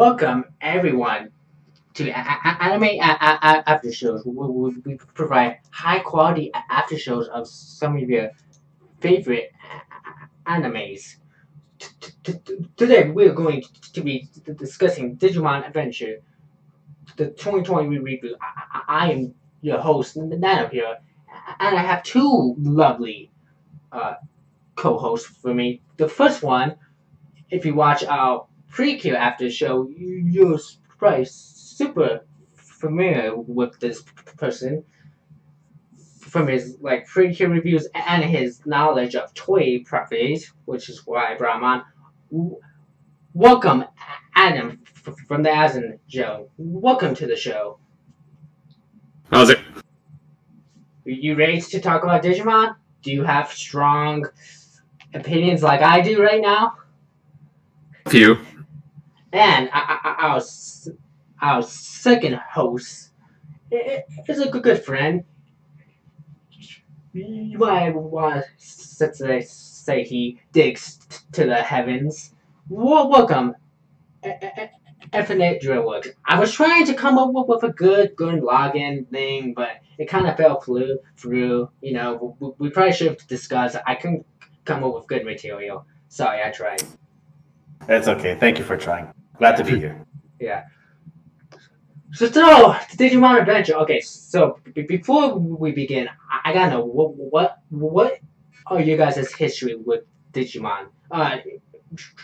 Welcome everyone to Anime After Shows. We, provide high quality after shows of some of your favorite animes. Today we're going to be discussing Digimon Adventure, the 2020 reboot. I, am your host, Nano here, and I have two lovely uh, co-hosts for me. The first one, if you watch our PreCure after show, you, you're probably super familiar with this person from his like PreCure reviews and his knowledge of toy properties, which is why I brought him on. Welcome, Adam from the Asin Joe. Welcome to the show. How's it? Are you ready to talk about Digimon? Do you have strong opinions like I do right now? Few. And our, our second host is a good, good friend. You might want to say, he digs to the heavens. Welcome, Infinite Drillworks. I was trying to come up with, a good, good login thing, but it kind of fell through. Through, you know, we, we probably should have discussed. I couldn't come up with good material. Sorry, I tried. It's okay. Thank you for trying. Glad to be here. Yeah. So, so Digimon Adventure. Okay, so b- before we begin, I, I gotta know what what what are you guys' history with Digimon? Uh,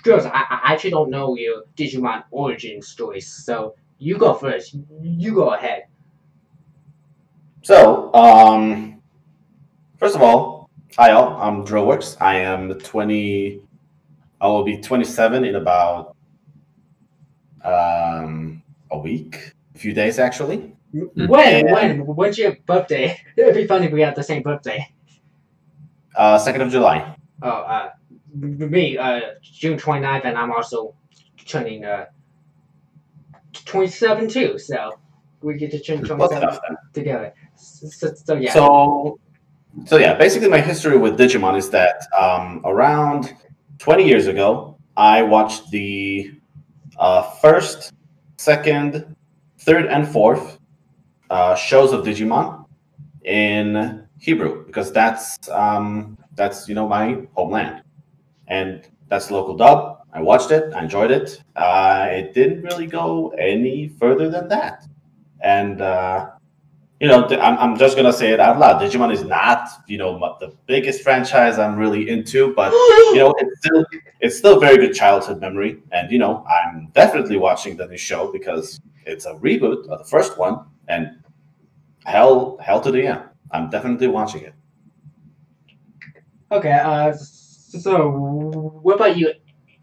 girls, I, I actually don't know your Digimon origin stories, so you go first. You go ahead. So, um, first of all, hi all. I'm Drillworks. I am 20. I will be 27 in about um, a week, a few days actually. When Yeah. when when's your birthday? It'd be funny if we had the same birthday. Uh, 2nd of July. Oh, uh, m- me, uh, June 29th, and I'm also turning, uh, 27 too, so we get to turn 27 together. So, so, so yeah. So, so yeah, basically my history with Digimon is that um, around 20 years ago, I watched the uh, first, second, third, and fourth uh, shows of Digimon in Hebrew because that's um, that's you know my homeland, and that's local dub. I watched it, I enjoyed it. Uh, it didn't really go any further than that, and. Uh, you know, I'm, I'm just gonna say it out loud. Digimon is not, you know, the biggest franchise I'm really into, but you know, it's still it's still very good childhood memory. And you know, I'm definitely watching the new show because it's a reboot of the first one, and hell, hell to the end. I'm definitely watching it. okay, uh, so what about you,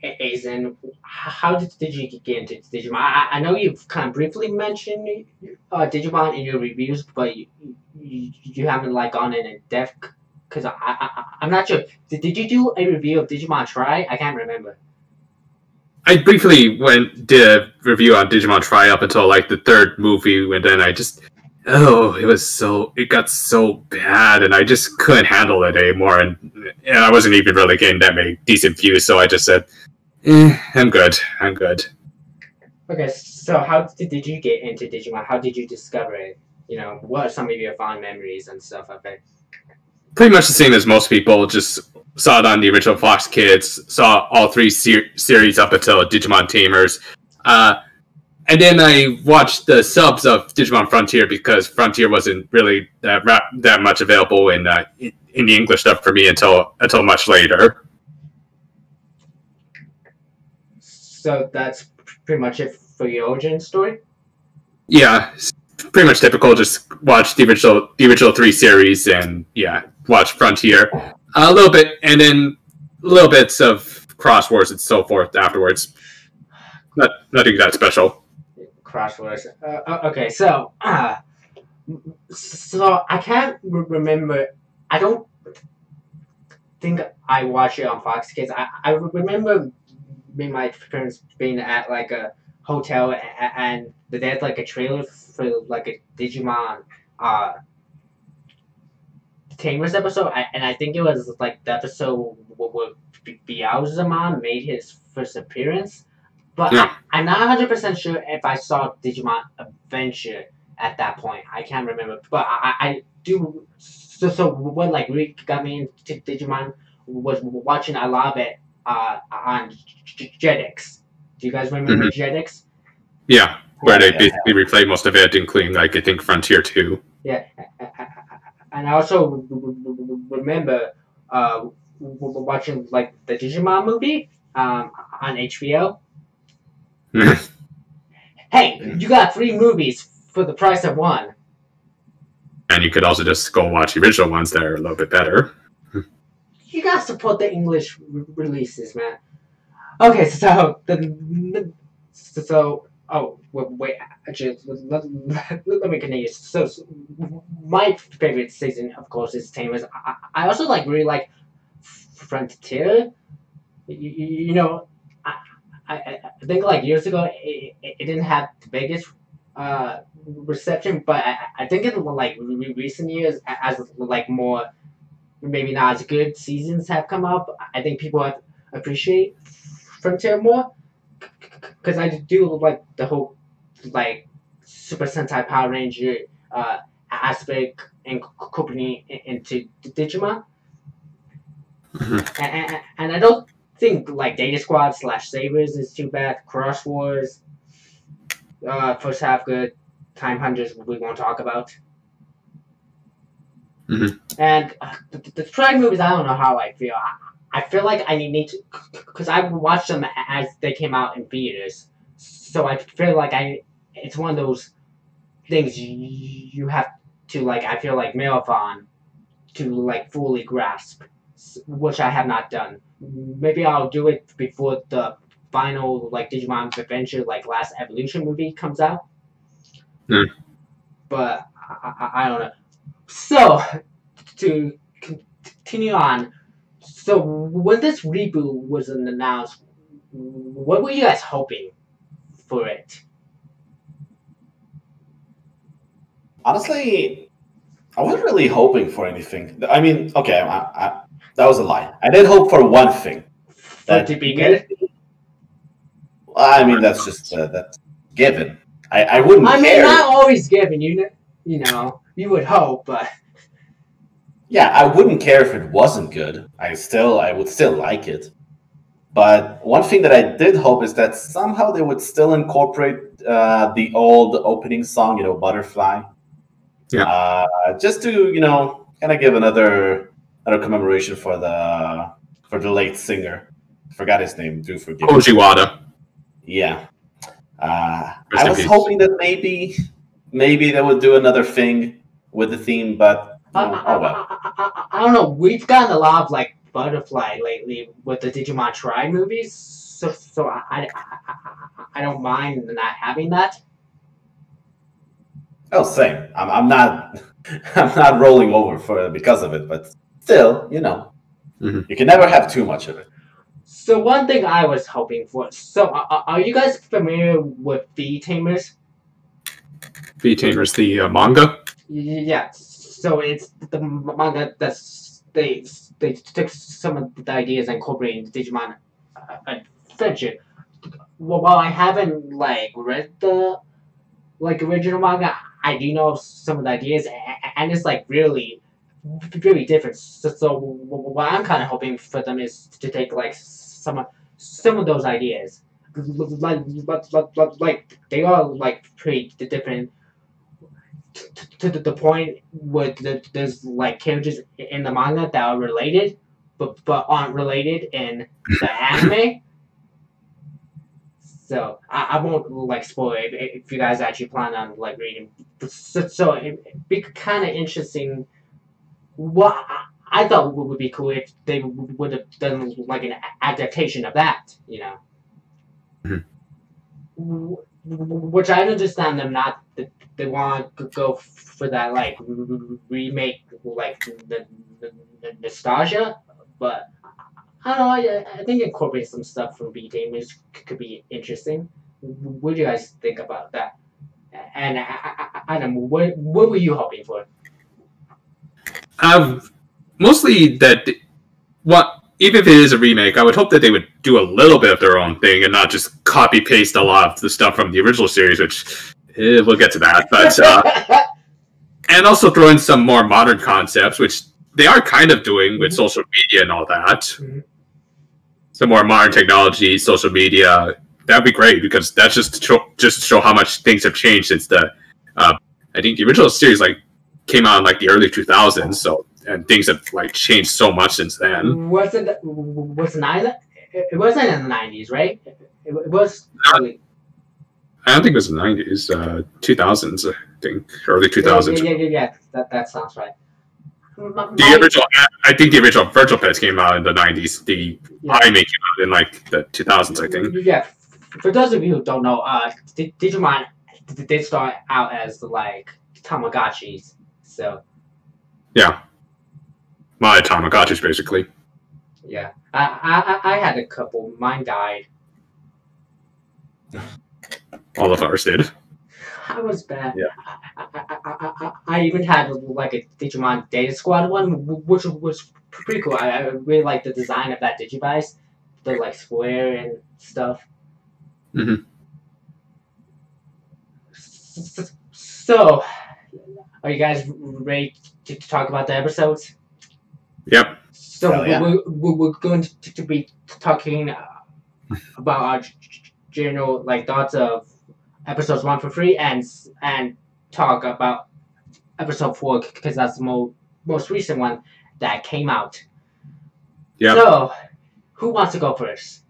A- Aizen? How did, did you get into Digimon? I, I know you've kind of briefly mentioned uh, Digimon in your reviews, but you, you, you haven't like gone in in depth because I, I, I'm not sure. Did, did you do a review of Digimon Tri? I can't remember. I briefly went did a review on Digimon Tri up until like the third movie, and then I just oh, it was so it got so bad, and I just couldn't handle it anymore, and and I wasn't even really getting that many decent views, so I just said, eh, I'm good, I'm good. Okay, so how did, did you get into Digimon? How did you discover it? You know, what are some of your fond memories and stuff of it? Pretty much the same as most people, just saw it on the original Fox Kids, saw all three ser- series up until Digimon Tamers. Uh, and then I watched the subs of Digimon Frontier because Frontier wasn't really that ra- that much available in, uh, in in the English stuff for me until until much later. So that's pretty much it for your origin story. Yeah, pretty much typical. Just watch the original the original three series and yeah, watch Frontier a little bit, and then little bits of Cross Wars and so forth afterwards. Not nothing that special. Cross Wars. Uh, uh, okay, so uh, so I can't re- remember. I don't think I watched it on Fox Kids. I, I remember me and my parents being at like a hotel and they had like a trailer for like a Digimon uh Tamers episode, I, and I think it was like the episode where, where B- made his first appearance. but Yeah. I, am not 100 percent sure if I saw Digimon Adventure at that point. I can't remember, but I, I do. So so what like really got me into Digimon was watching a lot of it uh, on Jetix. Do you guys remember Jetix? Yeah, where they Yeah, basically replay most of it, including like I think Frontier Two. Yeah, and I also remember uh, watching like the Digimon movie um, on HBO. Hey, you got three movies for the price of one. And you could also just go watch the original ones that are a little bit better. You gotta support the English re- releases, man. Okay, so the so, so oh wait, let, let, let me continue. So, so my favorite season, of course, is Tamers. I, I also like really like Frontier. You, you, know, I, I I think like years ago it, it, didn't have the biggest uh reception, but I, I think in like re- recent years as like more maybe not as good seasons have come up, I think people have appreciate Frontier more because I do like the whole like Super Sentai Power Ranger uh, aspect and it into Digimon. Mhm. And, and, and I don't think like Data Squad slash Savers is too bad. Cross Wars, uh, first half good. Time Hunters we won't talk about. Mhm. And uh, the, the, Tri movies, I don't know how I feel. I, I feel like I need to, because I watched them as they came out in theaters. So I feel like I, it's one of those things you, you have to like. I feel like marathon to like fully grasp, which I have not done. Maybe I'll do it before the final like Digimon Adventure like Last Evolution movie comes out. Hmm. But I, I, I don't know. So to continue on, so when this reboot was announced, what were you guys hoping for it? Honestly, I wasn't really hoping for anything. I mean, okay, I, I, that was a lie. I did hope for one thing. For it to be good? I mean, that's just uh, that's given. I, I wouldn't I mean, care. not always given. You know, you know, you would hope, but Yeah, I wouldn't care if it wasn't good. I still, I would still like it. But one thing that I did hope is that somehow they would still incorporate uh, the old opening song, you know, "Butterfly." Yeah. Uh, just to you know, kind of give another another commemoration for the for the late singer. Forgot his name. Do forgive Koji Wada. Yeah. Uh, I was peace. hoping that maybe maybe they would do another thing with the theme, but I, oh, I, oh well. I, I, I, I don't know. We've gotten a lot of like butterfly lately with the Digimon Tri movies, so so I I, I, I- I don't mind not having that. Oh, same. I'm, I'm not I'm not rolling over for because of it, but still, you know, Mhm. you can never have too much of it. So one thing I was hoping for. So are, are you guys familiar with V Tamers? V Tamers, the uh, manga. Yeah. So it's the manga that they they took some of the ideas and incorporated into Digimon uh, Adventure. Well, while I haven't like read the like original manga, I do know some of the ideas, and it's like really really different. So, so what I'm kind of hoping for them is to take like some of some of those ideas, like, like, like they are like pretty different to, the, the point where the, there's like characters in the manga that are related, but but aren't related in the anime. So I, I won't like spoil it if, if you guys actually plan on like reading. So, so it, it'd be kind of interesting. What I- I thought would would be cool if they would have done like an adaptation of that, you know. Mhm. Which I understand them not th- they want to go for that like remake like the, the, the nostalgia, but I don't know. I, I think incorporating some stuff from V Tamers could be interesting. What do you guys think about that? And Adam, what what were you hoping for? Uh, mostly that what even if it is a remake, I would hope that they would do a little bit of their own thing and not just copy paste a lot of the stuff from the original series, which eh, we'll get to that. But uh, and also throw in some more modern concepts, which they are kind of doing with Mhm. social media and all that. Mhm. Some more modern technology, social media. That'd be great because that's just to show, just to show how much things have changed since the. Uh, I think the original series like came out in like the early 2000s, so and things have like changed so much since then. was it was it island? It wasn't in the nineties, right? It, it was. early. I don't think it was the 90s, uh, 2000s. I think early 2000s. Yeah, yeah, yeah, yeah. That that sounds right. My- The original, I think the original Virtual Pets came out in the 90s. The Yeah. anime came out in like the 2000s, I think. Yeah. For those of you who don't know, uh, Di- Digimon did start out as like Tamagotchis. So Yeah. My Tamagotchis, basically. yeah, I I I had a couple. Mine died. All of ours did. I was bad. Yeah. I, I, I, I, I even had like a Digimon Data Squad one, which was pretty cool. I, I really like the design of that Digivice, the like square and stuff. Mhm. So, are you guys ready to talk about the episodes? Yep. So Hell yeah. we're, we're, we're going to, to be talking uh, about our g- g- general like thoughts of episodes one for three and and talk about episode four because that's the mo- most recent one that came out. Yep. So, who wants to go first?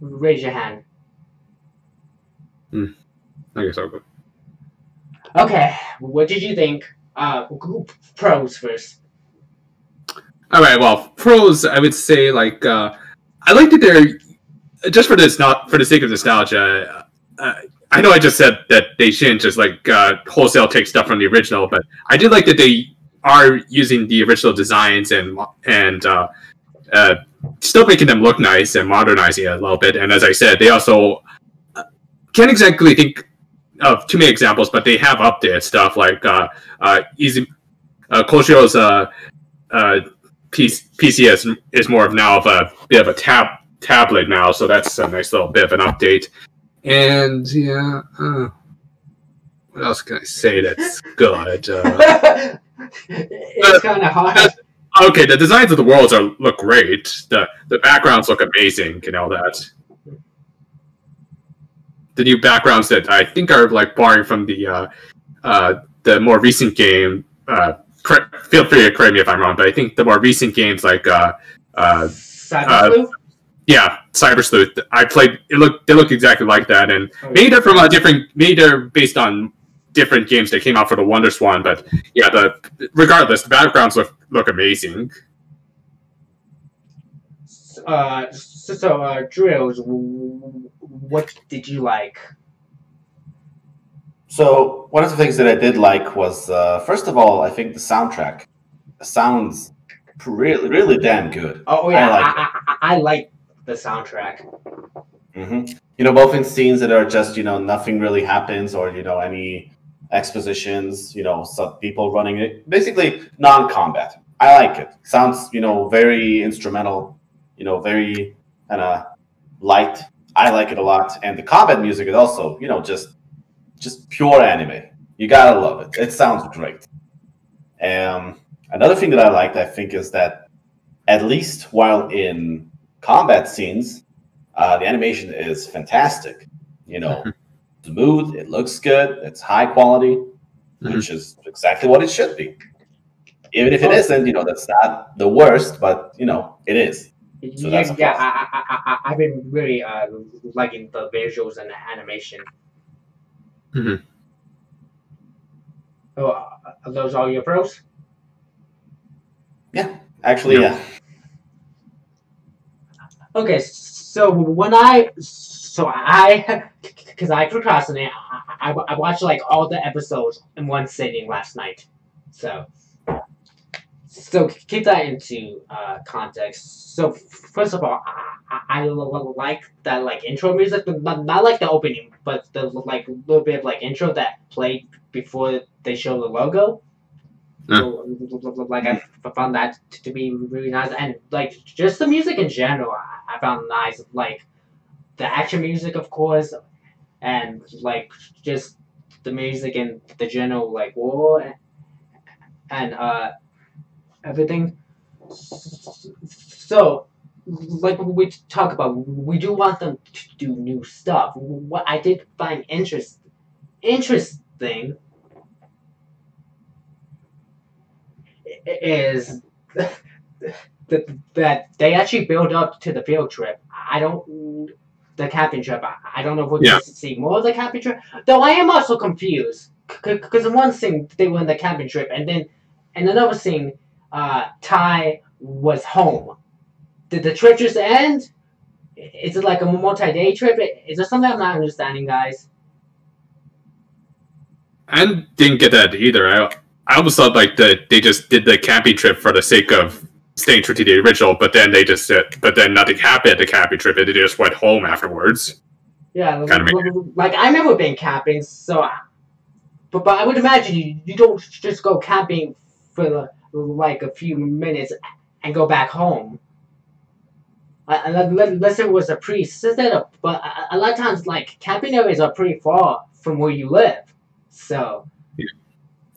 Raise your hand. I guess I'll go. Okay, what did you think? Uh, group pros first. All right. Well, pros, I would say like uh, I like that they're just for this not for the sake of nostalgia. Uh, I know I just said that they shouldn't just like uh, wholesale take stuff from the original, but I did like that they are using the original designs and and uh, uh, still making them look nice and modernizing it a little bit. And as I said, they also uh, can't exactly think of too many examples, but they have updated stuff like uh, uh, easy. Uh, Koshiro's uh, uh, PC, PC is, is more of now of a bit of a tab tablet now, so that's a nice little bit of an update. And yeah, uh, what else can I say that's good? Uh, it's kind of hard. okay, the designs of the worlds are look great. The the backgrounds look amazing and all that. The new backgrounds that I think are like borrowing from the uh, uh, the more recent game. Uh, cor- feel free to correct me if I'm wrong, but I think the more recent games like uh, uh, Cyber uh, yeah, Cyber Sleuth. I played. It looked. They look exactly like that, and Oh, maybe they're from a different. Maybe they're based on different games that came out for the Wonder Swan. But yeah, the regardless, the backgrounds look look amazing. Uh, so, so uh, Drills, w- w- what did you like? So one of the things that I did like was, uh, first of all, I think the soundtrack sounds really, really damn good. Oh yeah, I like I, I, I like the soundtrack. hmm You know, both in scenes that are just you know nothing really happens, or you know any expositions. You know, some people running it, basically non-combat. I like it. Sounds you know very instrumental. You know, very kind of light. I like it a lot, and the combat music is also you know just just pure anime. You gotta love it. It sounds great. Um, another thing that I liked, I think, is that at least while in combat scenes, uh, the animation is fantastic. You know, smooth. It looks good. It's high quality, which is exactly what it should be. Even if it isn't, you know, that's not the worst, but you know, it is. So yeah, yeah. I, I, I, I- I've been really uh, liking the visuals and the animation. Mhm. Oh, uh, are those all your pros? Yeah, actually, Yeah. yeah. Okay, so when I so I because I procrastinate, I, I, I watched like all the episodes in one sitting last night. So so keep that into uh, context. So first of all, I I like that like intro music, but not, not like the opening, but the like little bit of like intro that played before they show the logo. So, like I found that to be really nice, and like just the music in general, I, I found nice. Like the action music, of course, and like just the music and the general like war and uh everything. So, like we talk about, we do want them to do new stuff. What I did find interest interesting is that they actually build up to the field trip. I don't the camping trip. I, I don't know if we're Yeah. going to see more of the camping trip. Though I am also confused because in one scene they were on the camping trip, and then in another scene, uh, Tai was home. Did the trip just end? Is it like a multi-day trip? Is there something I'm not understanding, guys? I didn't get that either. I I almost thought like that they just did the camping trip for the sake of staying true to the original, but then they just uh, but then nothing happened at the camping trip, and they just went home afterwards. Yeah, Kinda like, like I've never been camping, so I- but but I would imagine you, you don't just go camping for like a few minutes and go back home. Unless it was a pre-setup, but a, a lot of times like camping areas are pretty far from where you live, so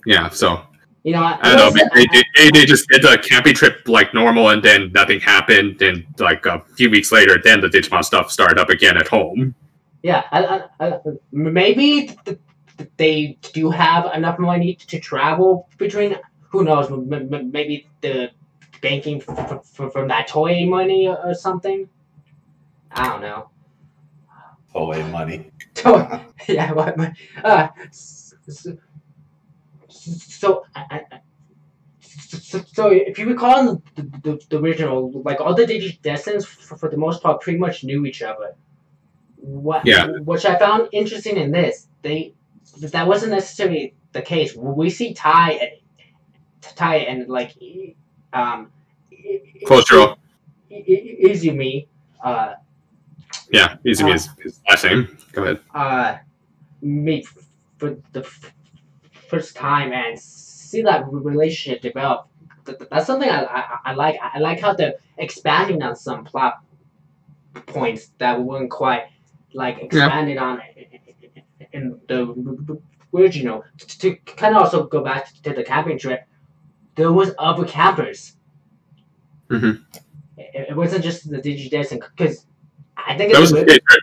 Yeah, so you know. I don't know. They, they, they just did the camping trip like normal, and then nothing happened. And like a few weeks later, then the Digimon stuff started up again at home. Yeah, I, I, I, maybe th- th- they do have enough money to travel between. Who knows? m- m- Maybe the banking f- f- from that toy money or, or something. I don't know. Toy money. Toy, yeah, but, but, uh, s- s- so, I, I, I- so, so if you recall the, the, the original, like all the Digidestineds, for, for the most part, pretty much knew each other. What, Yeah. Which I found interesting in this, they that wasn't necessarily the case. We see Tai and Tai and like um. I- I- Izumi, uh, Yeah, Izumi Uh, is his last name. Go ahead. uh, meet for the f- first time and see that relationship develop. Th- th- That's something I, I, I like. I like how they're expanding on some plot points that weren't quite like expanded on in the original. To kind of also go back to the camping trip, there was other campers. Mhm. It, it wasn't just the Digidestin because I think That was the case for,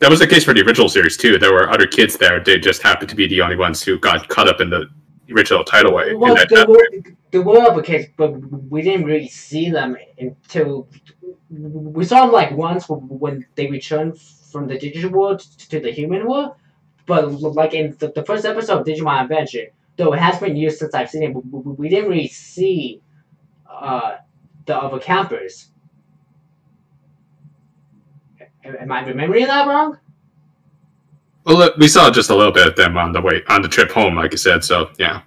that was the case for the original series too. There were other kids there. They just happened to be the only ones who got caught up in the original title way. Well, there were, there were other kids, but we didn't really see them until we saw them like once when they returned from the digital world to the human world. But like in the, the first episode of Digimon Adventure, though it has been years since I've seen it, we, didn't really see uh, the other campers. Am I remembering that wrong? Well, look, we saw just a little bit of them on the way on the trip home, like I said. So yeah,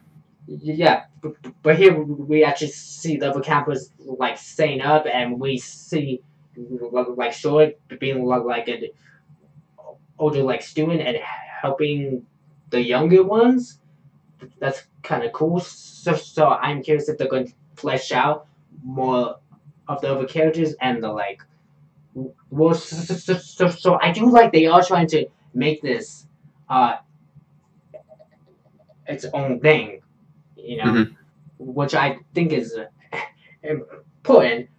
Yeah, but, but here we actually see the other campers like staying up, and we see like Sword being like an older like student and helping the younger ones. That's kind of cool. So, so I'm curious if they're going to flesh out more of the other characters and the like. Well, so, so, so, so I do like they are trying to make this uh its own thing, you know, Mhm. which I think is important.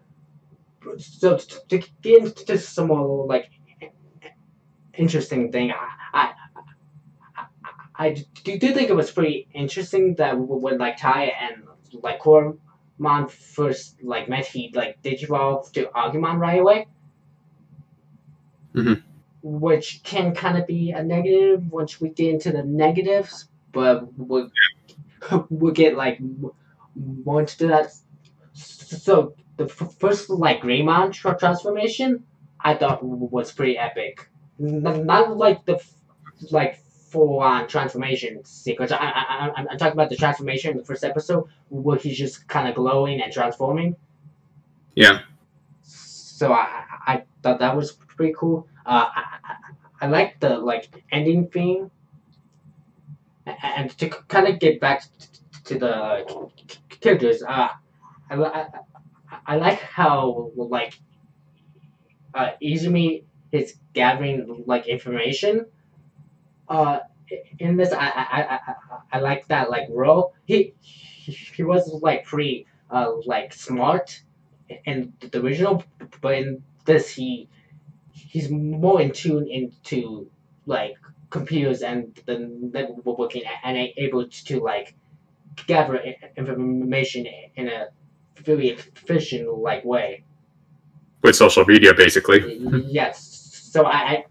So to, to get into some more like interesting thing, I I, do, do think it was pretty interesting that when like Tai and like Koromon first like met, he like digivolved to Agumon right away. Mhm. Which can kind of be a negative once we get into the negatives, but we'll, we'll get like more into that. So the f- first like Greymon tra- transformation, I thought w- was pretty epic. N- not like the f- like full on transformation sequence. I, I, I, I'm- talking about the transformation in the first episode where he's just kind of glowing and transforming. yeah. So I, I thought that was pretty cool. Uh, I, I, I like the like ending theme, and to kind of get back to the characters. Uh, I, I, I like how like uh, Izumi is gathering like information. Uh, in this, I I, I, I, I like that like role. He he was like pretty uh like smart in the original, but in this he he's more in tune into like computers and the networking and able to like gather information in a very efficient like way. with social media, basically. yes. So I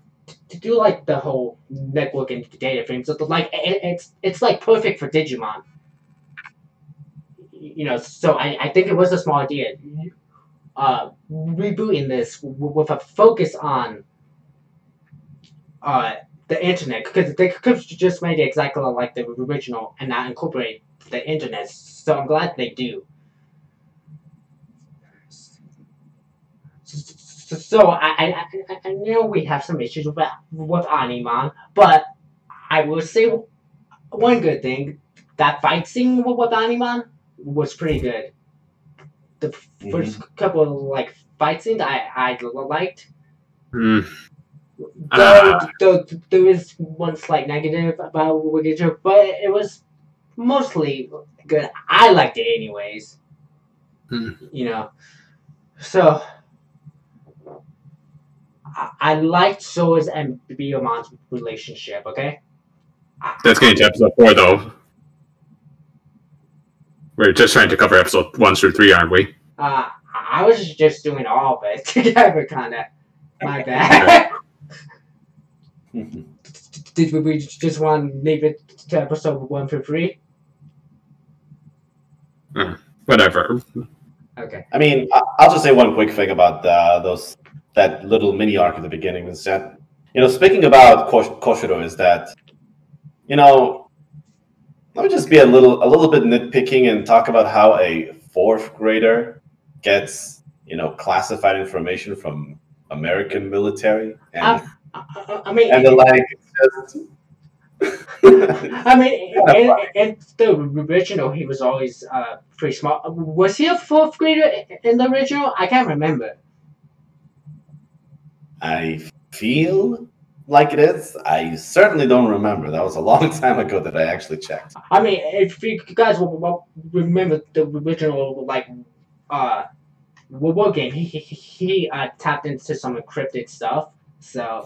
to do like the whole network and data thing. So like it, it's it's like perfect for Digimon. You know, so I, I think it was a small idea. Uh, rebooting this with a focus on uh the internet because they could just made it exactly like the original and not incorporate the internet. So I'm glad they do. So I, I, I, I know we have some issues with, with Animon, but I will say one good thing. That fight scene with, with Animon was pretty good. The first couple of like fight scenes I, I liked. Hmm. Though, Ah. though there is one slight negative about Wigager, but it was mostly good. I liked it anyways. Hmm. You know, so I, I liked Sora's and Biyomon's relationship. Okay. That's getting to episode four, though. We're just trying to cover episode one through three, aren't we? Uh, I was just doing all of it together, kind of. My bad. Did we- we just want to leave it to episode one for free? Whatever. Okay. I mean, I- I'll just say one quick thing about uh, those that little mini arc at the beginning is that you know, speaking about Kosh- Koshiro, is that you know, let me just be a little a little bit nitpicking and talk about how a fourth grader gets you know classified information from American military and Ah. I, I- mean, and the like. just- I mean, in, in the original, he was always uh, pretty smart. Was he a fourth grader in the original? I can't remember. I feel like it is. I certainly don't remember. That was a long time ago that I actually checked. I mean, if you guys remember the original, like, uh, war game, he, he, he uh, tapped into some encrypted stuff. So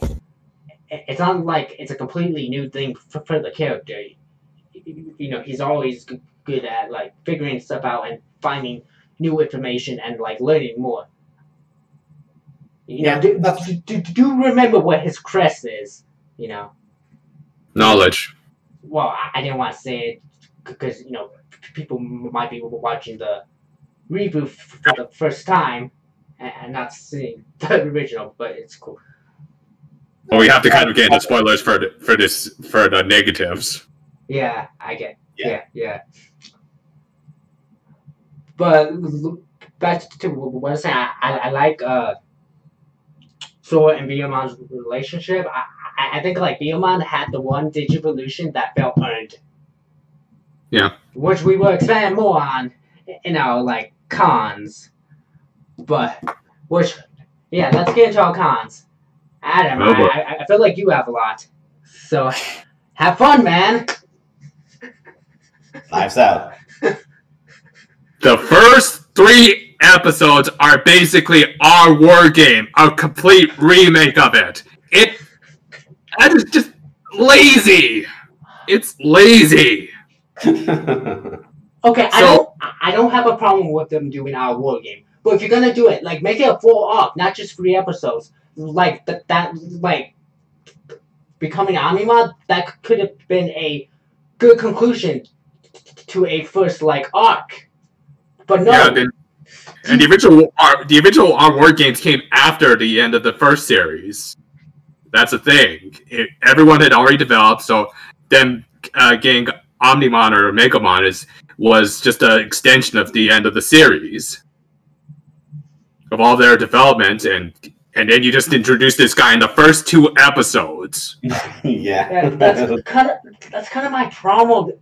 it's not like it's a completely new thing for, for the character. You know, he's always good at like figuring stuff out and finding new information and like learning more. You know, Yeah, do, that's- do, do, remember what his crest is. You know, Knowledge. well, I- didn't want to say it because you know people might be watching the reboot for the first time and, not seeing the original, but it's cool. Well, we have to kind of get into spoilers for the, for this for the negatives. Yeah, I get. Yeah. Yeah, yeah. But back to what I was saying, I, I, I like uh, Sora and Biyomon's relationship. I, I, I think like Biomon had the one Digivolution that felt earned. Yeah. Which we will expand more on in our like cons. But which yeah, let's get into our cons. Adam, Oh. I, I, I feel like you have a lot. So have fun, man. Knives out. The first three episodes are basically our war game, a complete remake of it. It that is just lazy. It's lazy. Okay, I don't I- I don't have a problem with them doing our war game. But if you're gonna do it, like make it a full arc, not just three episodes. Like that that like becoming Anima, that could have been a good conclusion to a first like arc. But no, Yeah, then, and the original our, uh, the original our war games came after the end of the first series. That's the thing. It, everyone had already developed, so them uh, getting Omnimon or Megamon is was just an extension of the end of the series of all their development, and and then you just introduce this guy in the first two episodes. yeah. Yeah, that's kind of that's kind of my problem with,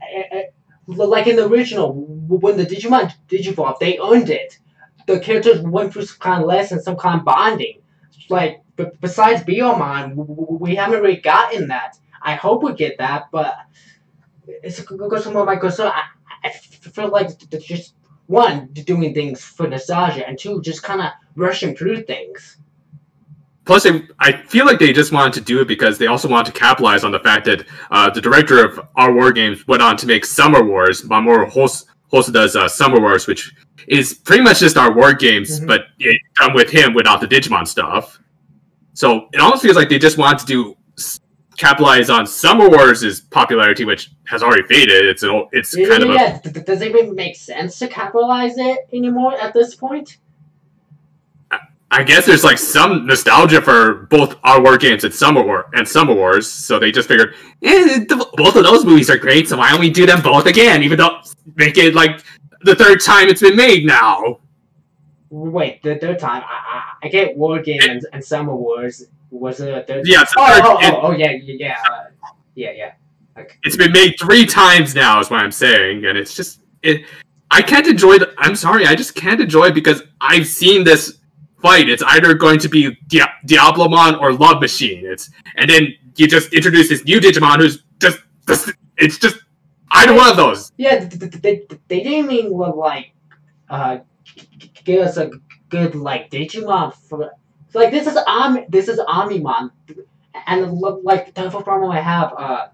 like in the original, when the Digimon Digivolve, they earned it. The characters went through some kind of lesson, some kind of bonding. Like, but besides Biyomon, we haven't really gotten that. I hope we get that, but it's because of my concern. I, I feel like just one doing things for nostalgia, and two just kind of rushing through things. Plus, they, I feel like they just wanted to do it because they also wanted to capitalize on the fact that uh, the director of our war games went on to make Summer Wars. Mamoru Hos- does uh, Summer Wars, which is pretty much just our war games, mm-hmm. but it, done with him without the Digimon stuff. So it almost feels like they just wanted to do capitalize on Summer Wars' popularity, which has already faded. It's an, it's yeah, kind yeah, of a, yeah. Does it even make sense to capitalize it anymore at this point? I guess there's like some nostalgia for both our war games and Summer War and Summer Wars, so they just figured, eh, both of those movies are great, so why don't we do them both again? Even though make it like the third time it's been made now. Wait, the third time? I, I, I get War Game and, and Summer Wars. Was it a third? Yeah, oh, third, oh, oh, oh, oh, yeah, yeah, uh, yeah, yeah. Okay. It's been made three times now, is what I'm saying, and it's just it. I can't enjoy the. I'm sorry, I just can't enjoy it because I've seen this fight. It's either going to be Dia- Diablomon or Love Machine. It's and then you just introduce this new Digimon who's just it's just either one of those. Yeah, they, they, didn't mean like uh give us a good like Digimon for like this is Am this is Amimon and like the problem I have uh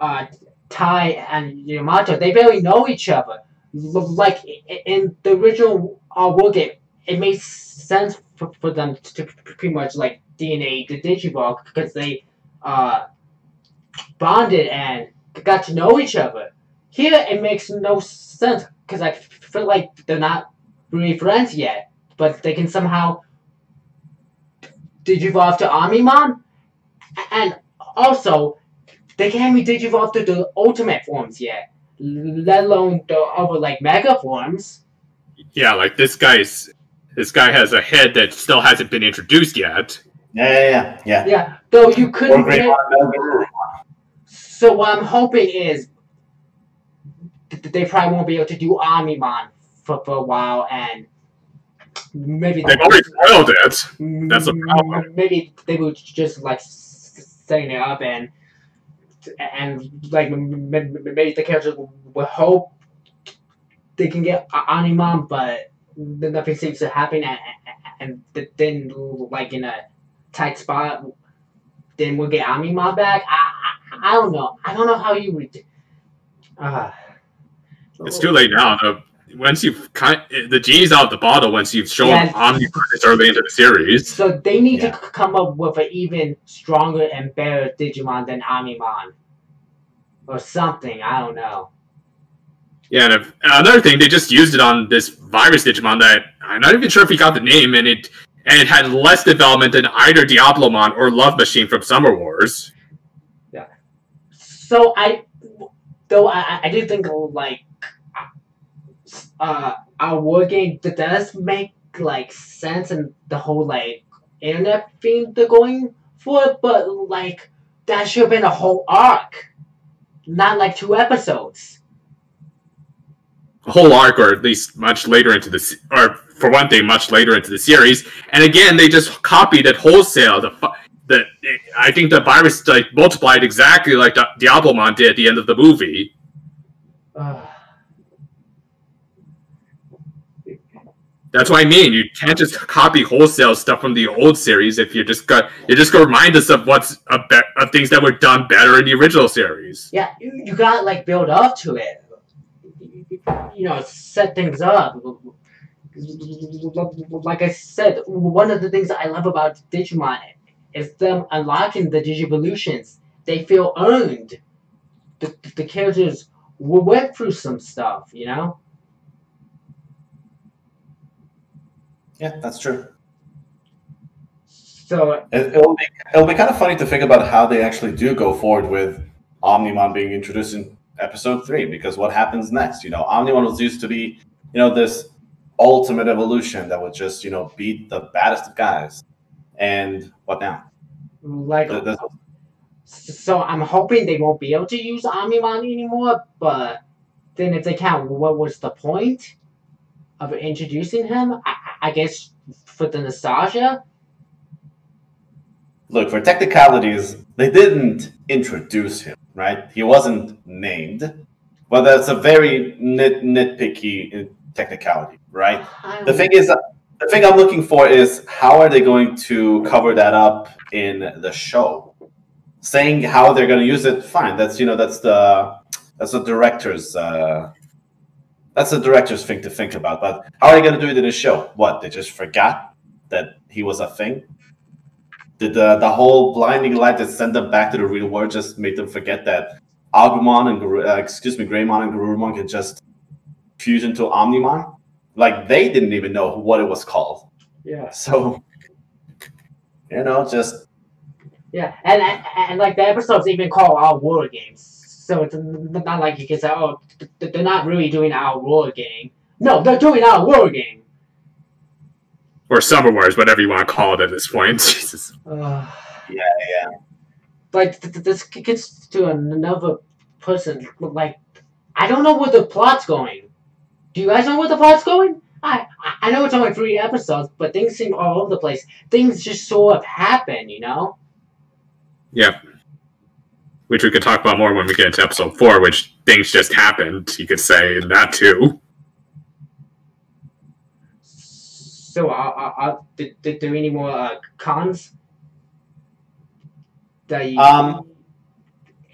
uh Tai and Yamato they barely know each other. Like in the original uh, War game, it makes sense for, for them to pretty much like DNA the Digivolve because they uh, bonded and got to know each other. Here it makes no sense because I feel like they're not really friends yet, but they can somehow digivolve to Amimon, and also they can't be digivolved to the ultimate forms yet, let alone the other like mega forms. Yeah, like this guy's this guy has a head that still hasn't been introduced yet. Yeah, yeah, yeah. Yeah, yeah though you couldn't get... So what I'm hoping is they probably won't be able to do Amimon for, for a while and maybe they've already spoiled it. That's a mm, problem. Maybe they will just like setting it up and and like maybe the characters will hope they can get Amimon, but nothing seems to happen, and, and then like in a tight spot, then we'll get Amimon back. I, I, I don't know. I don't know how you would. Uh, it's too late now. The, once you've kind the genie's out of the bottle. Once you've shown yeah. Omni early into the series, so they need yeah. to come up with an even stronger and better Digimon than Amimon, or something. I don't know. Yeah, and another thing, they just used it on this virus Digimon that I'm not even sure if he got the name, and it and it had less development than either Diablomon or Love Machine from Summer Wars. Yeah. So I, though I, I do think like, uh, our war game does make like sense and the whole like internet theme they're going for, but like that should have been a whole arc, not like two episodes whole arc, or at least much later into the, or for one thing, much later into the series. And again, they just copied it wholesale. The the I think the virus like multiplied exactly like Diablomon did at the end of the movie. That's what I mean. You can't just copy wholesale stuff from the old series if you just got you just go remind us of what's a be- of things that were done better in the original series. Yeah, you, you got like build up to it you know, set things up. Like I said, one of the things I love about Digimon is them unlocking the Digivolutions. They feel earned. The, the characters went through some stuff, you know? Yeah, that's true. So uh, it, will be it'll be kind of funny to think about how they actually do go forward with Omnimon being introduced in episode three because what happens next? You know, Omnimon was used to be, you know, this ultimate evolution that would just, you know, beat the baddest of guys. And what now? Like, so I'm hoping they won't be able to use Omnimon anymore, but then if they count, what was the point of introducing him? I, I guess for the nostalgia. Look, for technicalities, they didn't introduce him, right? He wasn't named. But that's a very nit nitpicky technicality, right? The thing is, the thing I'm looking for is how are they going to cover that up in the show? Saying how they're going to use it, fine. That's you know that's the that's the director's uh, that's the director's thing to think about. But how are they going to do it in the show? What they just forgot that he was a thing? Did the the whole blinding light that sent them back to the real world just make them forget that Agumon and uh, excuse me, Greymon and Garurumon can just fuse into Omnimon? Like they didn't even know what it was called. Yeah. So you know, just yeah, and, and and like the episodes even call our war games, so it's not like you can say, oh, they're not really doing our war game. No, they're doing our war game. Or Summer Wars, whatever you want to call it at this point. Jesus. Uh, yeah, yeah. Like th- th- this gets to another person. Like, I don't know where the plot's going. Do you guys know where the plot's going? I I know it's only three episodes, but things seem all over the place. Things just sort of happen, you know. Yeah. Which we could talk about more when we get into episode four, which things just happened, you could say, in that too. So, are, did, did there any more uh, cons that you, Um,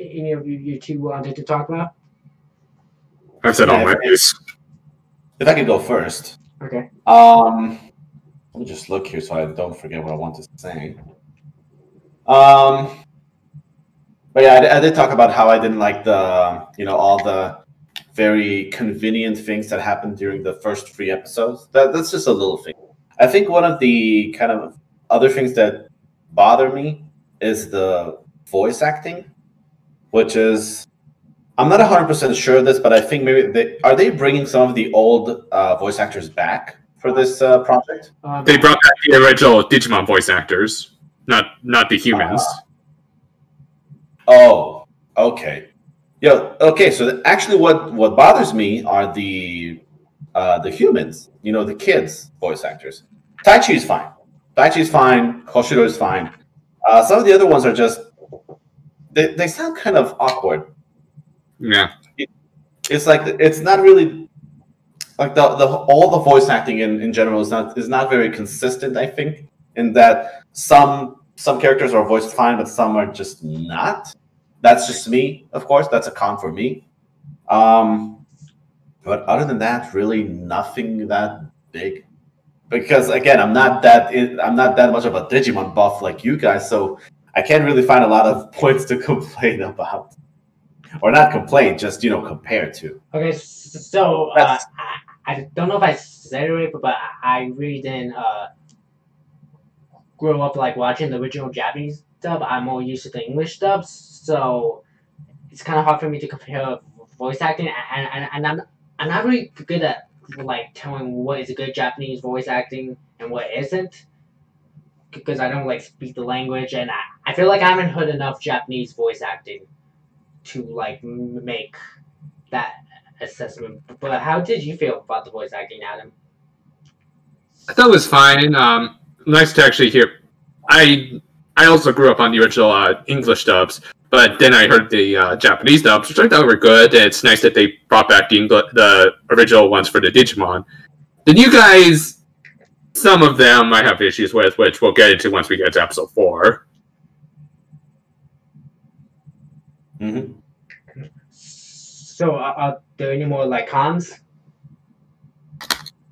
any of you, you two wanted to talk about? I've said all my Yeah. views. If I could go first. Okay. Um, let me just look here so I don't forget what I want to say. Um, but yeah, I, I did talk about how I didn't like the, you know, all the very convenient things that happened during the first three episodes. That that's just a little thing. I think one of the kind of other things that bother me is the voice acting, which is I'm not 100% sure of this, but I think maybe they are they bringing some of the old uh, voice actors back for this uh, project? Um, They brought back the original Digimon voice actors, not not the humans. Oh, okay. Yeah, okay. So actually, what what bothers me are the uh, the humans. You know, the kids voice actors. Taichi is fine. Taichi is fine. Koshiro is fine. Uh, some of the other ones are just they, they sound kind of awkward. yeah. It's like it's not really like the, the all the voice acting in, in general is not is not very consistent. I think in that some some characters are voiced fine, but some are just not. That's just me, of course. That's a con for me. Um, but other than that, really nothing that big. Because again, I'm not that I'm not that much of a Digimon buff like you guys, so I can't really find a lot of points to complain about, or not complain, just you know compare to. Okay, so uh, I, don't know if I said it right, but I really didn't uh, grow up like watching the original Japanese dub. I'm more used to the English dubs, so it's kind of hard for me to compare voice acting, and, and, and I'm I'm not really good at like telling what is a good Japanese voice acting and what isn't. Because I don't like speak the language, and I, I feel like I haven't heard enough Japanese voice acting to like make that assessment. But how did you feel about the voice acting, Adam? I thought it was fine. Um, nice to actually hear. I I also grew up on the original uh, English dubs, but then I heard the uh, Japanese dubs, which I thought were good. And it's nice that they brought back the Engl- the original ones for the Digimon. The new guys, some of them I have issues with, which we'll get into once we get to episode four. hmm So, uh, are there any more like cons?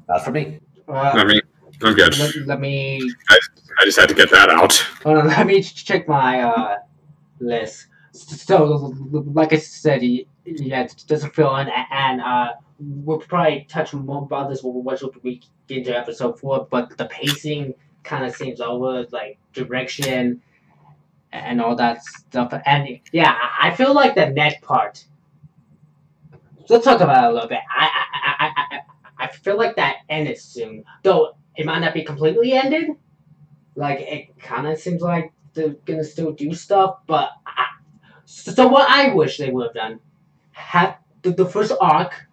Not for me. I Uh, mean, I'm good. let, let me I just had to get that out. hold on, let me check my uh, list. So, like I said, yeah, it doesn't feel and and uh, we'll probably touch more about this once we get into episode four. But the pacing kind of seems over, like direction and all that stuff. And yeah, I feel like the neck part. Let's talk about it a little bit. I I, I, I, I- I feel like that ended soon, though it might not be completely ended. Like it kind of seems like they're gonna still do stuff, but I, so what I wish they would have done, have the, the first arc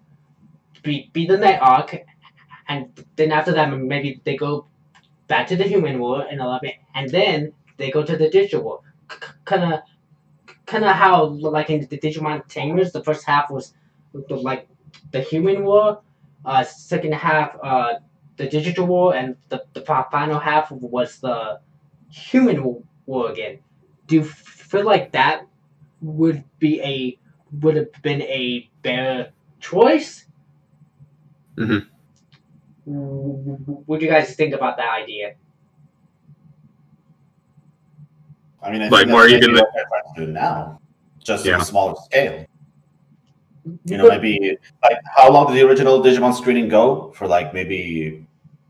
be be the night arc, and then after that maybe they go back to the human world in eleven, and then they go to the digital world. Kind of, kind of how like in the Digimon Tamers, the first half was like the human world, uh, second half uh the digital world, and the the final half was the human world again. Do you feel like that would be a would have been a better choice? Mhm. What do you guys think about that idea? I mean, I Like think more that's maybe even what they're trying to do now, just on a smaller scale. You know, maybe like how long did the original Digimon screening go? For like maybe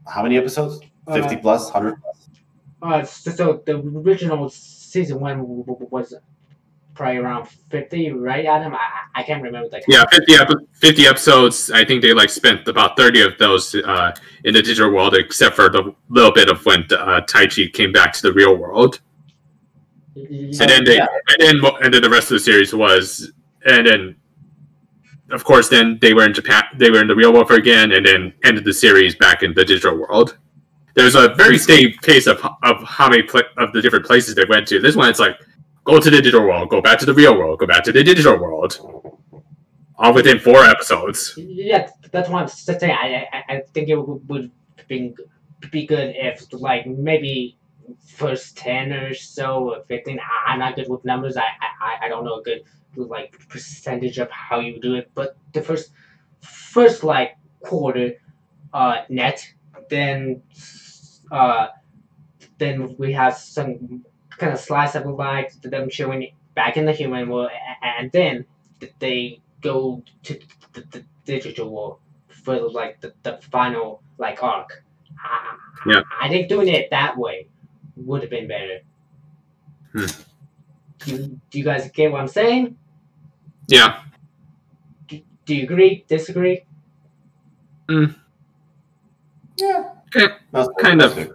how many episodes? Fifty Uh, plus, hundred plus. Uh, so, so the original season one w- w- was probably around fifty, right, Adam? I I can't remember the Yeah, 50, ep- 50 episodes. I think they like spent about 30 of those uh, in the digital world, except for the little bit of when uh, Taichi came back to the real world. And then they, Yeah. and then, and then the rest of the series was, and then, of course, then they were in Japan, they were in the real world for again, and then ended the series back in the digital world. There's a very steady pace of of how many of the different places they went to. This one, it's like go to the digital world, go back to the real world, go back to the digital world, all within four episodes. Yeah, that's what I'm saying. I I, I think it would, be be good if like maybe first ten or so or fifteen. I, I'm not good with numbers. I I, I don't know a good like percentage of how you do it, but the first first like quarter uh net, then uh then we have some kind of slice of life them showing back in the human world, and then they go to the, the digital world for like the, the final like arc. I, Yeah. I think doing it that way would have been better. Hmm. Do, do you guys get what I'm saying? Yeah, Do, do you agree? Disagree? Yeah. Okay. Kind that's of.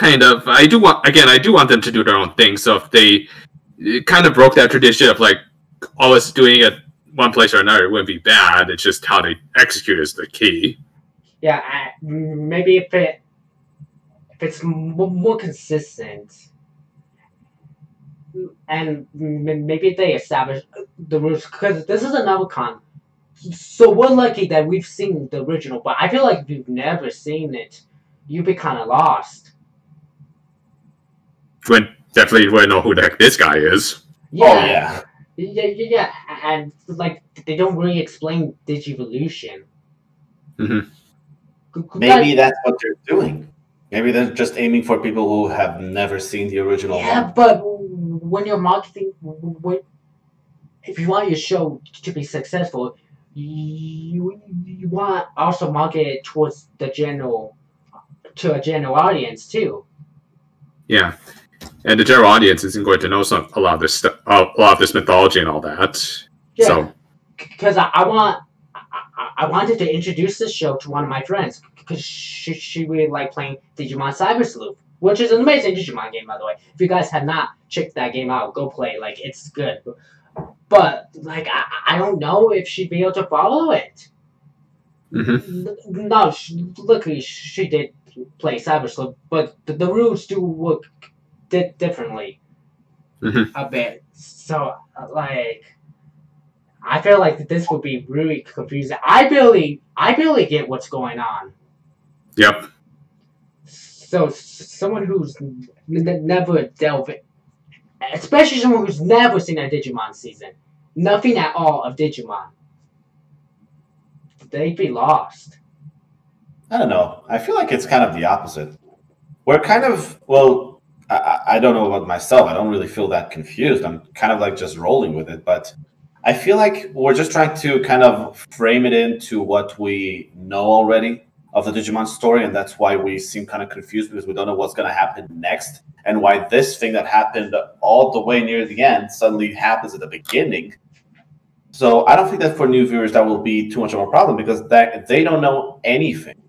Kind of. I do want again. I do want them to do their own thing. So if they kind of broke that tradition of like always doing it one place or another, it wouldn't be bad. It's just how they execute is the key. Yeah, I, maybe if it if it's more consistent, and maybe they establish the rules because this is another con. So we're lucky that we've seen the original, but I feel like if you've never seen it, you'd be kind of lost. When definitely wouldn't know who the heck this guy is. Yeah, Oh yeah. yeah, yeah, yeah, and like they don't really explain Digivolution. Mhm. G- g- Maybe that's what they're doing. Maybe they're just aiming for people who have never seen the original Yeah, one. but when you're marketing, when, if you want your show to be successful, you you want also market it towards the general to a general audience too. Yeah, and the general audience isn't going to know some a lot of this stuff, a lot of this mythology and all that. Yeah, So because I, I want I, I- wanted to introduce this show to one of my friends because she she really liked playing Digimon Cyber Sleuth, which is an amazing Digimon game by the way. If you guys have not checked that game out, go play. Like it's good. But like I, I don't know if she'd be able to follow it. mhm. No, she, luckily she did play Cyber Sleuth, but the, the rules do work di- differently Mhm. a bit. So, like, I feel like this would be really confusing. I barely, I barely get what's going on. Yep. So, someone who's n- n- never delved, especially someone who's never seen a Digimon season, nothing at all of Digimon, they'd be lost. I don't know. I feel like it's kind of the opposite. We're kind of well. I- I, don't know about myself. I don't really feel that confused. I'm kind of like just rolling with it. But I feel like we're just trying to kind of frame it into what we know already of the Digimon story, and that's why we seem kind of confused because we don't know what's going to happen next, and why this thing that happened all the way near the end suddenly happens at the beginning. So I don't think that for new viewers that will be too much of a problem because that they don't know anything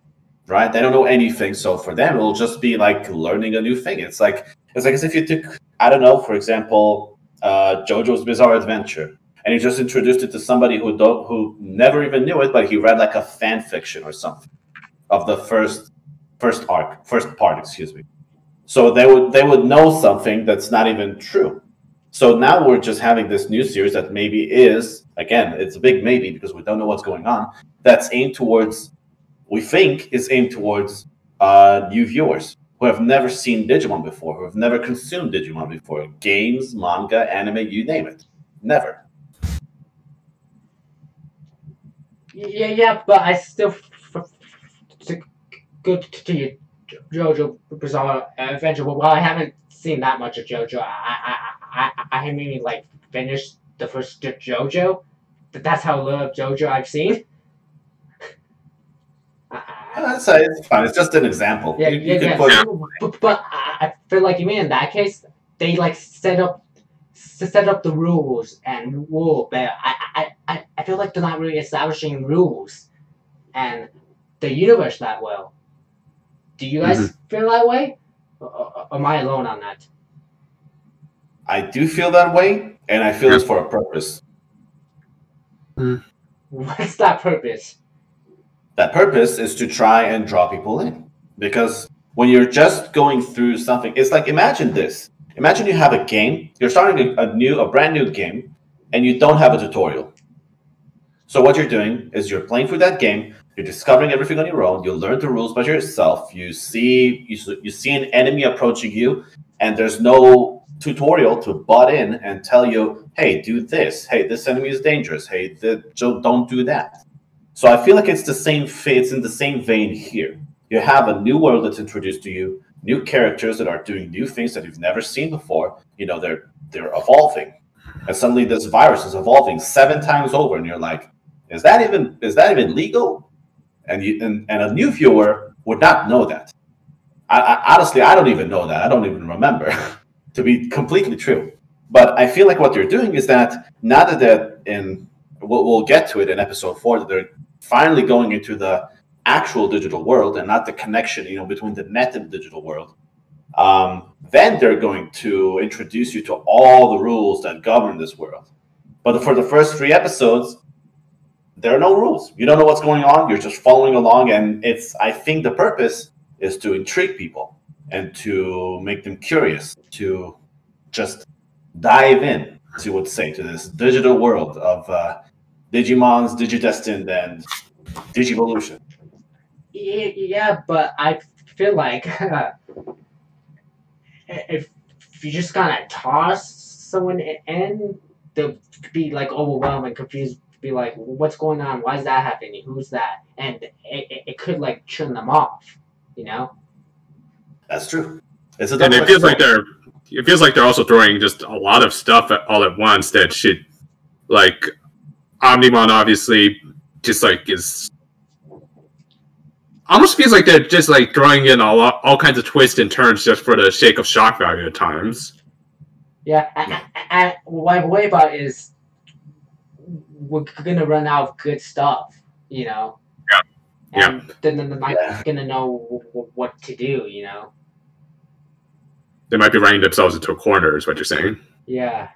right? They don't know anything, so for them it'll just be like learning a new thing. It's like it's like as if you took I don't know, for example, uh, JoJo's Bizarre Adventure, and you just introduced it to somebody who don't who never even knew it, but he read like a fan fiction or something of the first first arc, first part, excuse me. So they would they would know something that's not even true. So now we're just having this new series that maybe is again, it's a big maybe because we don't know what's going on. That's aimed towards, we think, is aimed towards uh, new viewers who have never seen Digimon before, who have never consumed Digimon before, games, manga, anime, you name it, never. Yeah, yeah, but I still f- to you, JoJo Bizarre Adventure. Well, I haven't seen that much of JoJo. I I I I, haven't even like finished the first JoJo. But that's how little JoJo I've seen. I- I- Uh, so it's fine. It's just an example. Yeah, You- you yeah, could yeah. put- But, but I I feel like you mean in that case they like set up set up the rules and rule, but I I, I, I feel like they're not really establishing rules and the universe that well. Do you guys feel that way? Or, or- or am I alone on that? I do feel that way, and I feel it's for a purpose. What's that purpose? That purpose is to try and draw people in. Because when you're just going through something, it's like imagine this. Imagine you have a game, you're starting a, new, a brand new game, and you don't have a tutorial. So what you're doing is you're playing through that game, you're discovering everything on your own, you learn the rules by yourself, you see you, you see an enemy approaching you, and there's no tutorial to butt in and tell you, hey, do this, hey, this enemy is dangerous, hey, the, don't do that. So I feel like it's the same. It's in the same vein here. You have a new world that's introduced to you, new characters that are doing new things that you've never seen before. You know, they're they're evolving, and suddenly this virus is evolving seven times over, and you're like, is that even is that even legal? And you and, and a new viewer would not know that. I, I honestly, I don't even know that. I don't even remember, to be completely true. But I feel like what they're doing is that now that they're in, we'll, we'll get to it in episode four, that they're finally going into the actual digital world and not the connection, you know, between the net and the digital world. Um, then they're going to introduce you to all the rules that govern this world. But for the first three episodes, there are no rules. You don't know what's going on. You're just following along, and it's. I think the purpose is to intrigue people and to make them curious, to just dive in, as you would say, to this digital world of uh, Digimons, Digidestined, and Digivolution. Yeah, yeah, but I feel like if you just kind of toss someone in, they'll be like overwhelmed and confused. Be like, what's going on? Why is that happening? Who's that? And it, it, it could like turn them off, you know? That's true. It's a and it feels like they're it feels like they're also throwing just a lot of stuff at, all at once that should like omnimon obviously just like is almost feels like they're just like throwing in all all kinds of twists and turns just for the sake of shock value at times Yeah, and, and what I worry about is we're gonna run out of good stuff, you know? Yeah, And then they're not Yeah. gonna know w- w- what to do, you know? they might be running themselves into a corner is what you're saying Yeah,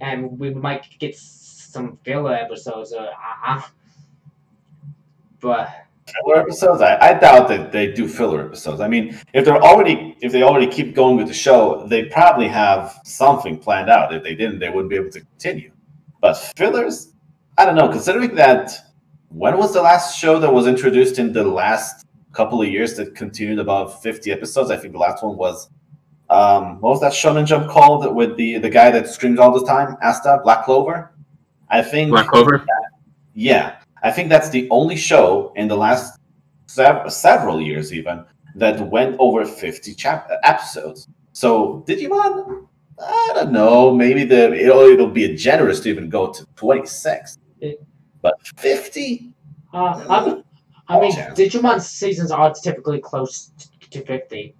and we might get s- some filler episodes, or uh, but filler episodes. I, I doubt that they do filler episodes. I mean, if they're already if they already keep going with the show, they probably have something planned out. If they didn't, they wouldn't be able to continue. But fillers, I don't know. Considering that, when was the last show that was introduced in the last couple of years that continued above fifty episodes? I think the last one was. Um, what was that Shonen Jump called with the the guy that screams all the time? Asta Black Clover. I think black clover yeah, I think that's the only show in the last sev- several years, even that went over fifty chap- episodes. So Digimon, I don't know. Maybe the it'll, it'll be generous to even go to twenty six, but fifty. uh, I, I mean, Chance. Digimon seasons are typically close to fifty.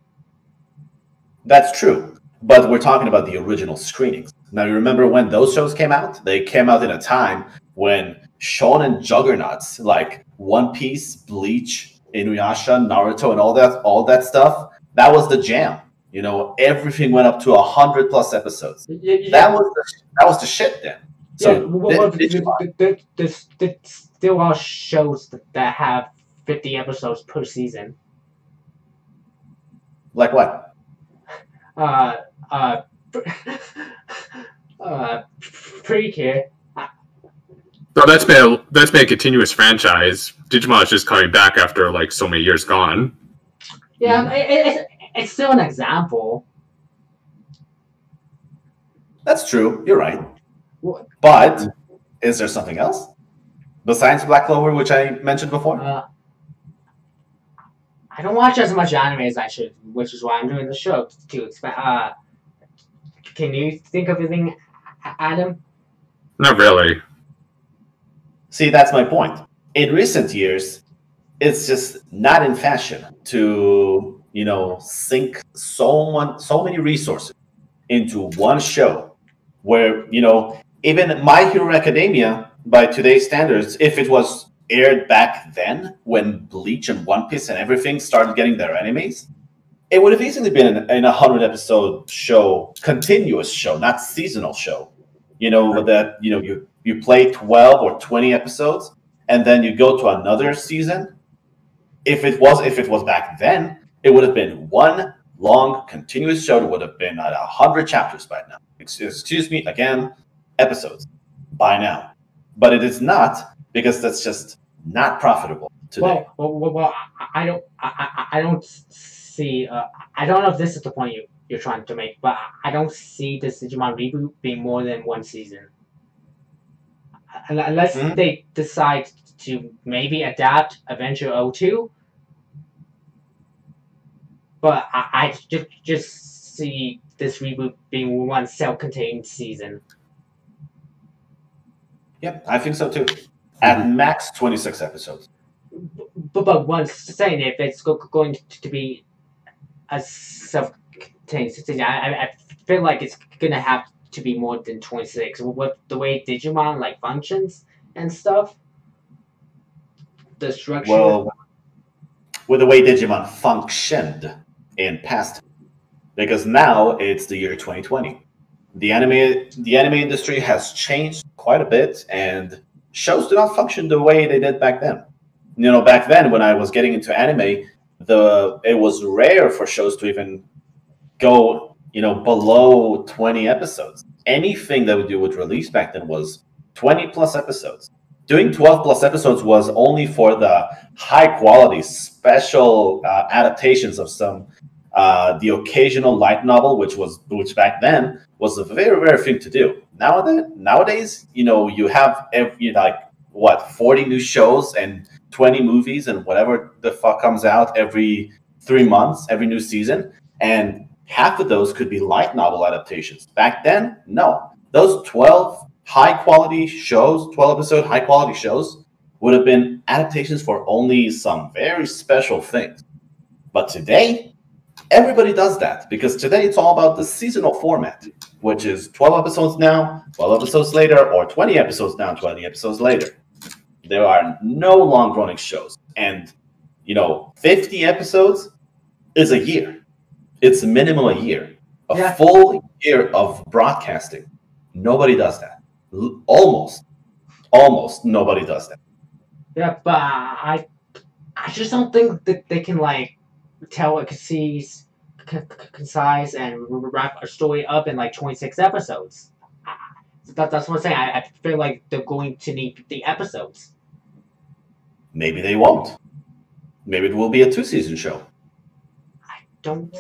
That's true, but we're talking about the original screenings. Now, you remember when those shows came out? They came out in a time when shonen juggernauts like One Piece, Bleach, Inuyasha, Naruto, and all that, all that stuff. That was the jam. You know, everything went up to a hundred plus episodes. Y- y- That was the, that was the shit then. So yeah, well, well, Di- Digimon- th- th- th- there's, still are shows that, that have 50 episodes per season. like what? Uh, uh, uh, PreCure. So that's been a, that's been a continuous franchise. Digimon is just coming back after like so many years gone. Yeah, it, it, it's, it's still an example. That's true. You're right. What? But is there something else besides Black Clover, which I mentioned before? Uh, I don't watch as much anime as I should, which is why I'm doing the show to expand. Uh, can you think of anything, Adam? Not really. See, that's my point. In recent years, it's just not in fashion to, you know, sink so one, so many resources into one show where, you know, even My Hero Academia, by today's standards, if it was aired back then when Bleach and One Piece and everything started getting their animes, it would have easily been in, in a hundred episode show, continuous show, not seasonal show. You know that you know you you play twelve or twenty episodes, and then you go to another season. If it was if it was back then, it would have been one long continuous show. It would have been at a hundred chapters by now. Ex- Excuse me, again, episodes by now. But it is not because that's just not profitable today. Well, well, well, well I- I don't, I, I, I don't see. Uh, I don't know if this is the point you, you're trying to make, but I don't see this Digimon reboot being more than one season, Un- unless Mhm. they decide to maybe adapt Adventure 02. But I, I just just see this reboot being one self-contained season. Yep, I think so too. At max twenty six episodes. but but once saying if it's go- going to be a self-contained I, I- feel like it's gonna have to be more than twenty six. With the way Digimon like functions and stuff, the structure. Well, with the way Digimon functioned in past, because now it's the year 2020. The anime, the anime industry has changed quite a bit, and shows do not function the way they did back then. You know, back then when I was getting into anime, the it was rare for shows to even go, you know, below 20 episodes. Anything that we do would release back then was 20 plus episodes doing 12 plus episodes was only for the high quality special uh, adaptations of some uh, the occasional light novel which was which back then was a very rare thing to do nowadays nowadays you know you have every like what 40 new shows and 20 movies and whatever the fuck comes out every three months every new season and half of those could be light novel adaptations back then no those 12 high quality shows, 12 episode high quality shows, would have been adaptations for only some very special things. But today, everybody does that because today it's all about the seasonal format, which is 12 episodes now, 12 episodes later, or 20 episodes now, 20 episodes later. There are no long running shows. And, you know, 50 episodes is a year. It's minimum a year. A Yeah. full year of broadcasting. Nobody does that. Almost, almost nobody does that. Yeah, but I, I just don't think that they can like tell a concise, concise and wrap a story up in like twenty six episodes. I- That, that's what I'm saying. I, I feel like they're going to need the episodes. Maybe they won't. Maybe it will be a two season show. I don't.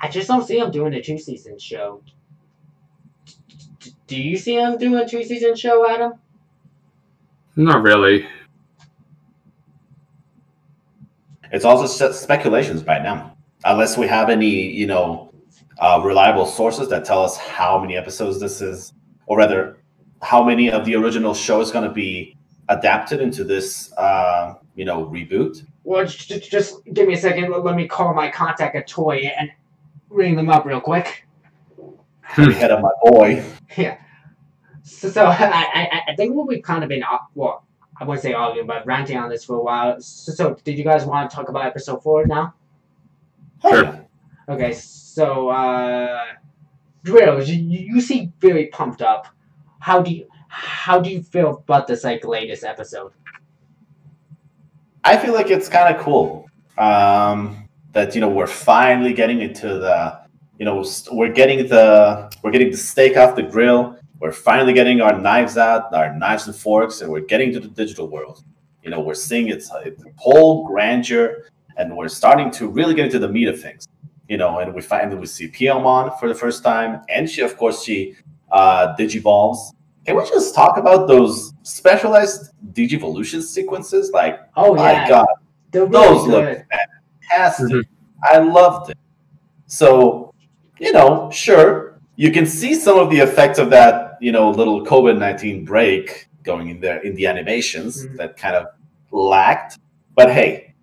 I just don't see them doing a two season show. Do you see them doing a two season show, Adam? Not really. It's also s- speculations by now, unless we have any, you know, uh, reliable sources that tell us how many episodes this is, or rather, how many of the original show is going to be adapted into this, uh, you know, reboot. Well, j- j- just give me a second. Let let me call my contact at Toei and ring them up real quick. The head of my boy. Yeah. So, so I, I, I think what we've kind of been, well, I wouldn't say arguing, but ranting on this for a while. So, so did you guys want to talk about episode four now? Sure. Okay, so, uh, Drills, you, you seem very pumped up how do you how do you feel about this like latest episode? I feel like it's kind of cool um, that you know we're finally getting into the you know we're getting the we're getting the steak off the grill. We're finally getting our knives out, our knives and forks, and we're getting to the digital world. You know, we're seeing its, its whole grandeur, and we're starting to really get into the meat of things. You know, and we finally we see Piyomon for the first time, and she, of course, she uh, digivolves. Can we just talk about those specialized digivolution sequences? Like, Oh my yeah, God, they're those really look good. fantastic. Mhm. I loved it. So, you know, sure, you can see some of the effects of that, you know, little COVID 19 break going in there in the animations Mhm. that kind of lacked. But hey,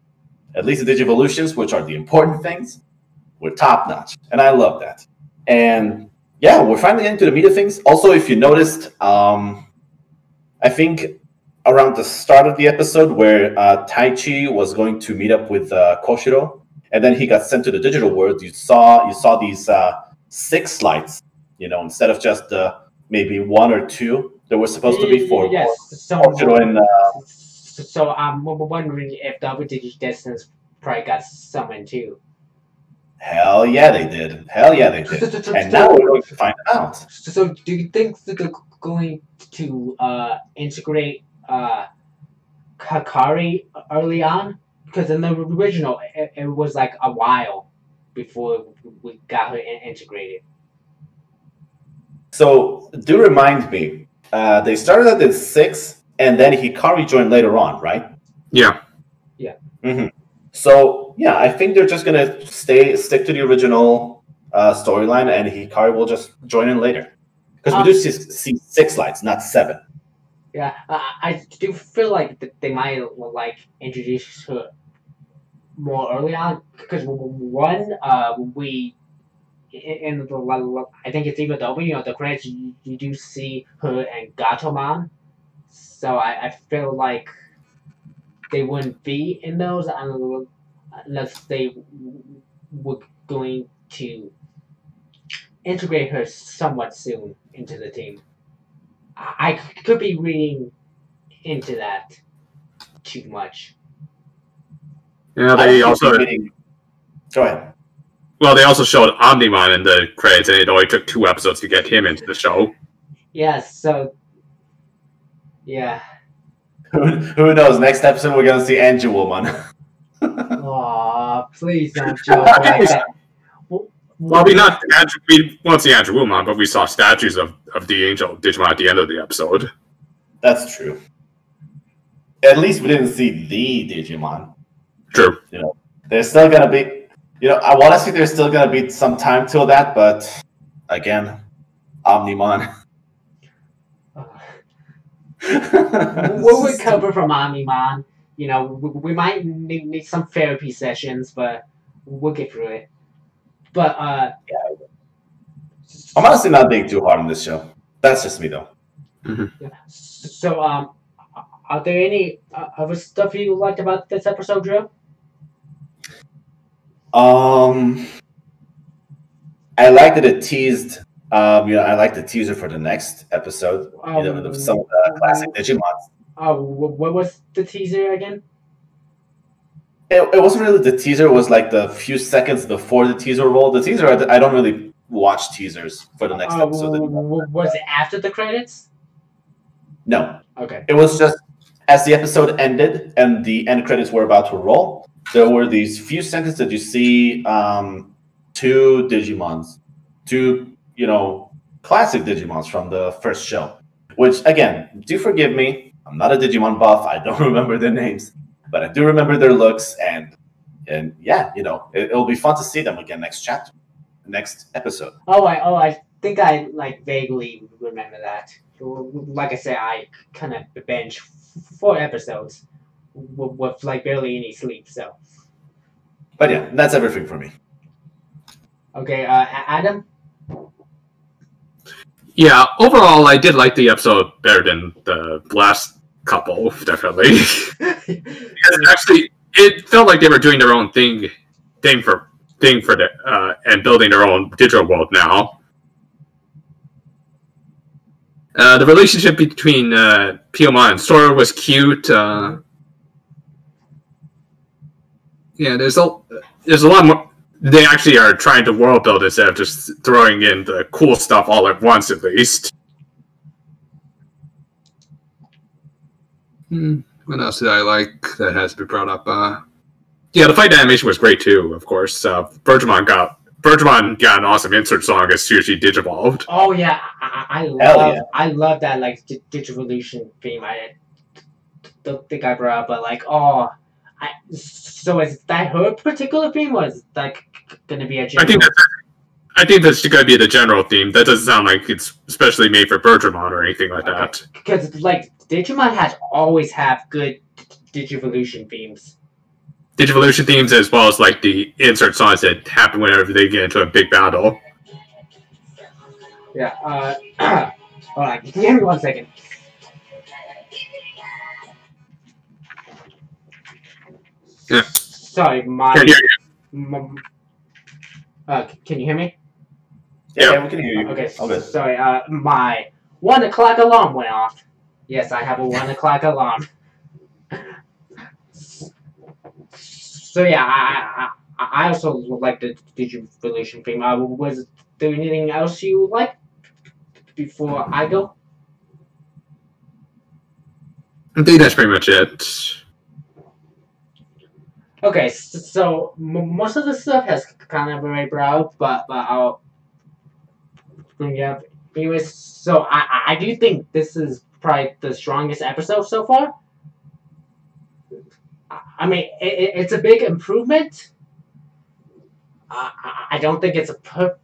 at least the Digivolutions, which are the important things, were top notch. And I love that. And yeah, we're finally getting to the meat of things. Also, if you noticed, um, I think around the start of the episode where uh, Taichi was going to meet up with uh, Koshiro, and then he got sent to the digital world. You saw you saw these uh, six lights. You know, instead of just uh, maybe one or two, there was supposed to be four. Yes. So, Koshiro and uh, so, so I'm wondering if Double DigiDestined probably got summoned too. Hell yeah, they did. Hell yeah, they did. So, so- And so- now we're going to find out. So, do you think that they're going to uh, integrate uh, Hikari early on? Because in the original, it, it was like a while before we got her in- integrated. So do remind me. Uh, they started at the six, and then Hikari joined later on, right? Yeah. Yeah. So yeah, I think they're just gonna stay stick to the original uh, storyline, and Hikari will just join in later because we Um, do see, see six lights, not seven. Yeah, I, I do feel like they might like introduce her more early on because one, uh, we in in the I think it's even the opening of the credits you, you do see her and Gatomon, so I, I feel like they wouldn't be in those unless they were going to integrate her somewhat soon into the team. I I could be reading into that too much. Yeah, they also repeating- Go ahead. well they also showed Omnimon in the credits, and it only took two episodes to get him into the show. Yeah, so yeah. Who, who knows? Next episode, we're gonna see Angewomon. Aw, please don't joke like that. Well, we not Andrew, we won't see Angewomon, but we saw statues of, of the angel Digimon at the end of the episode. That's true. At least we didn't see the Digimon. True. You know, There's still gonna be, you know, I want to see there's still gonna be some time till that, but again, Omnimon. We'll recover from Omnimon. You know, we, we might need, need some therapy sessions, but we'll get through it. But uh, I'm honestly not being too hard on this show. That's just me, though. yeah. so um, are there any uh, other stuff you liked about this episode, Drew? Um, I like that it teased. Um, you know, I like the teaser for the next episode. You know, with some of the classic Digimon. Uh, what was the teaser again? It, it wasn't really the teaser. It was like the few seconds before the teaser roll. The teaser, I, I don't really watch teasers for the next Uh, episode. was it after the credits? No, Okay. it was just as the episode ended and the end credits were about to roll. There were these few seconds that you see um, two Digimons, two you know classic Digimons from the first show. Which again, do forgive me. I'm not a Digimon buff. I don't remember their names, but I do remember their looks and and yeah, you know, it, it'll be fun to see them again next chapter, next episode. Oh, I oh I think I like vaguely remember that. Like I said, I kind of binge four episodes with, with like barely any sleep. So But yeah, that's everything for me. okay, uh, Adam. Yeah, overall, I did like the episode better than the last couple, definitely. because actually, it felt like they were doing their own thing, thing for thing for the uh, and building their own digital world now. Uh, the relationship between uh, Piyomon and Sora was cute. Uh, yeah, there's a there's a lot more. They actually are trying to world build instead of just throwing in the cool stuff all at once, at least. Hmm, what else did I like that has to be brought up? Uh, yeah, the fight animation was great too. Of course, uh, Birdramon got Birdramon got an awesome insert song as soon as she digivolved. Oh yeah, I, I love yeah. I love that like di- Digivolution theme. I don't think I brought up, but like oh, I so is that her particular theme or is like gonna be a I general? think that's I think that's going to be the general theme. That doesn't sound like it's especially made for Birdramon or anything like that. because like Digimon has always have good Digivolution themes. Digivolution themes as well as like the insert songs that happen whenever they get into a big battle. Yeah. Uh, hold on. Give me one second. Yeah. Sorry, my. Can you hear you? m- uh, can you hear me? Yeah, Yeah. yeah, we can hear you. Okay, All good. sorry. Uh, my one o'clock alarm went off. Yes, I have a one o'clock alarm. So yeah, I I, I I also like the Digivolution theme. Uh, was there anything else you like before I go? I think that's pretty much it. Okay, so most of the stuff has kind of already brought up, but but I'll bring it up anyways. So I I- do think this is probably the strongest episode so far. I- mean, it, it, it's a big improvement. I, I- I don't think it's a per-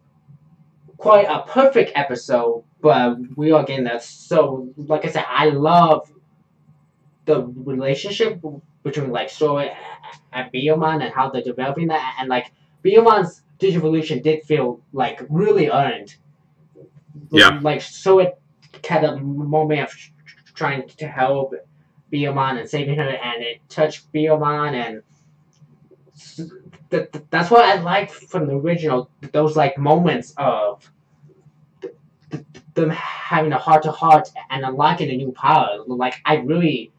quite a perfect episode, but we are getting that. So, like I said, I love the relationship between like Sora and Biyomon and how they're developing that, and like Biyomon's Digivolution did feel like really earned. Yeah. Like Sora had a moment of trying to help Biyomon and saving her, and it touched Biyomon, and s- th- th- that's what I liked from the original. Those like moments of th- th- them having a heart to heart and unlocking a new power. Like I really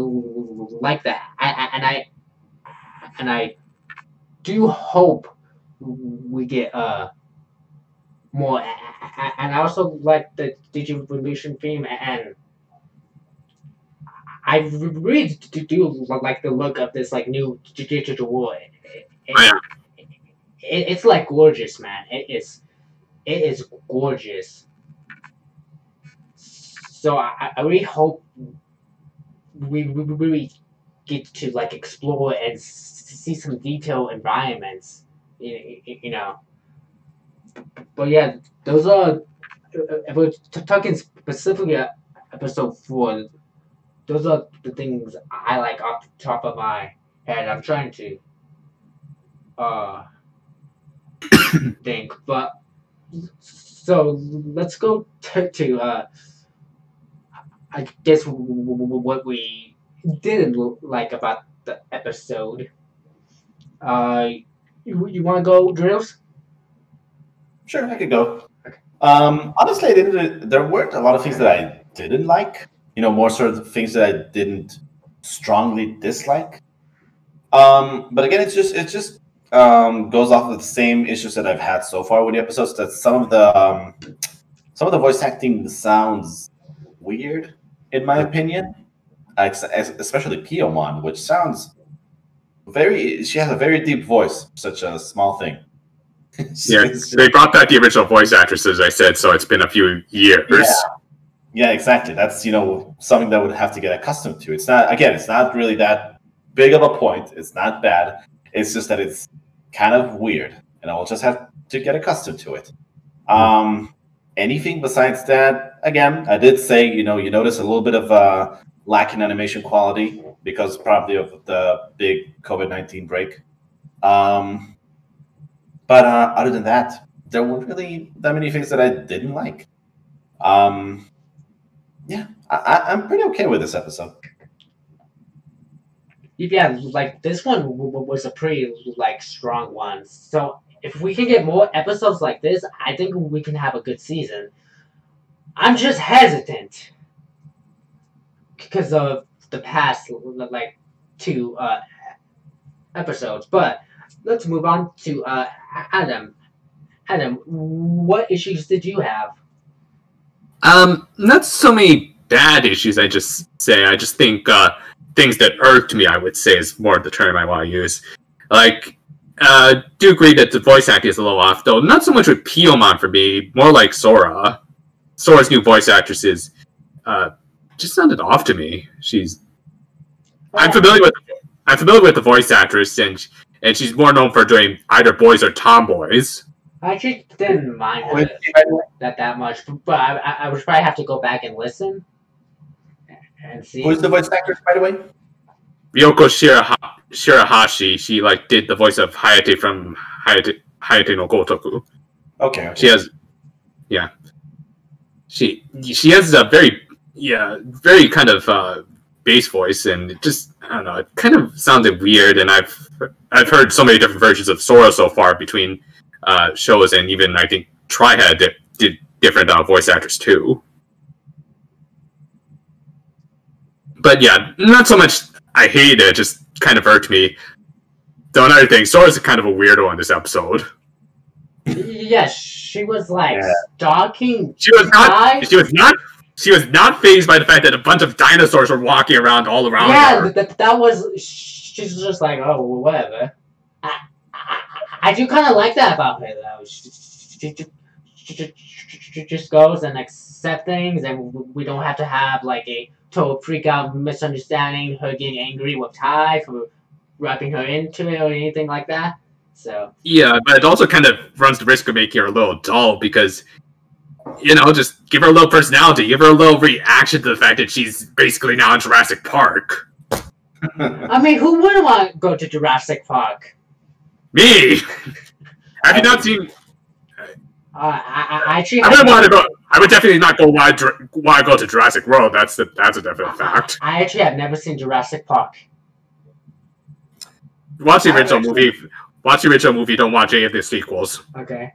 like that, I, and I and I do hope we get uh more. And I also like the Digivolution theme, and I really do like the look of this like new digital world. It, it- Oh, it- it's like gorgeous, man. It is, it is gorgeous. So I, I really hope we, we really get to like explore and see some detailed environments. You, you, know. But yeah, those are. uh, If we're talking specifically uh, episode four, those are the things I like off the top of my head. I'm trying to uh think, but so let's go to uh I guess what we didn't like about the episode. Uh, you, you want to go drills? Sure, I could go. Um, honestly, I didn't. There weren't a lot of things that I didn't like. You know, more sort of things that I didn't strongly dislike. Um, but again, it's just it just um, goes off of the same issues that I've had so far with the episodes. That some of the um, some of the voice acting sounds weird, in my opinion. Especially Piyomon, which sounds very. She has a very deep voice, such a small thing. Yeah, they brought back the original voice actresses. I said so. It's been a few years. Yeah. Yeah, exactly. That's you know something that would have to get accustomed to. It's not again. It's not really that big of a point. It's not bad. It's just that it's kind of weird, and I will just have to get accustomed to it. Um, anything besides that, again, I did say you know you notice a little bit of uh, lack in animation quality because probably of the big COVID nineteen break. Um, but uh, other than that, there weren't really that many things that I didn't like. Um, yeah, I, I'm pretty okay with this episode. Yeah, like this one was a pretty like strong one. So if we can get more episodes like this, I think we can have a good season. I'm just hesitant because of the past like two uh, episodes. But let's move on to uh, Adam. Adam, what issues did you have? Um, not so many bad issues. I just say I just think uh, things that irked me. I would say is more the term I want to use. Like, uh, do agree that the voice acting is a little off, though. Not so much with Piyomon for me, more like Sora. Sora's new voice actress is uh, just sounded off to me. She's I'm familiar with I'm familiar with the voice actress, and and she's more known for doing either boys or tomboys. I actually didn't mind her that that much, but I, I, I would probably have to go back and listen and see. Who's the voice actress, by the way? Ryoko Shiraha- Shirahashi. She like did the voice of Hayate from Hayate, Hayate no Gotoku. Okay. okay. She has, yeah. She she has a very yeah very kind of uh, bass voice, and it just I don't know. It kind of sounded weird, and I've I've heard so many different versions of Sora so far between uh, shows, and even I think Trihead did, did different uh, voice actors too. But yeah, not so much. I hate it; just kind of irked me. Though another thing, Sora's kind of a weirdo in this episode. Yes, she was like Yeah. stalking. She was not. guys. She was not. She was not phased by the fact that a bunch of dinosaurs were walking around all around Yeah, her. that, that was. She's just like, oh, well, whatever. I, I, I do kind of like that about her, though. She, she, she, she, she just goes and accepts things, and we don't have to have like a total freak out misunderstanding, her getting angry with Tai for wrapping her into it or anything like that. So Yeah, but it also kind of runs the risk of making her a little dull because, you know, just give her a little personality, give her a little reaction to the fact that she's basically now in Jurassic Park. I mean, who wouldn't want to go to Jurassic Park? Me! Have you not seen? Uh, I, I I actually I wouldn't want to go. I would definitely not go. Why? Dr- Why go to Jurassic World? That's the, that's a definite fact. I actually have never seen Jurassic Park. Watch the I've original movie. Watch the original movie. Don't watch any of the sequels. Okay.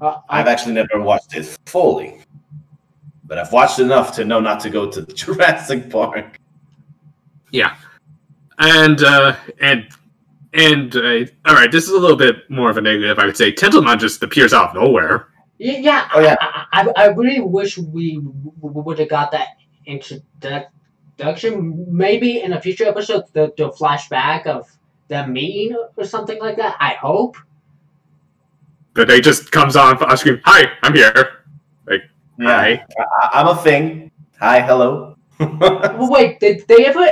Uh, I've actually never watched it fully, but I've watched enough to know not to go to Jurassic Park. Yeah, and uh, and and uh, all right. This is a little bit more of a negative. I would say Tentomon just appears out of nowhere. Yeah, yeah. Oh, yeah. I, I, I really wish we would have got that introduction. Maybe in a future episode, the, the flashback of them mean or something like that. I hope. That they just comes on on screen. Hi, I'm here. Like, hi. I, I'm a thing. Hi, hello. Well, wait, did they ever?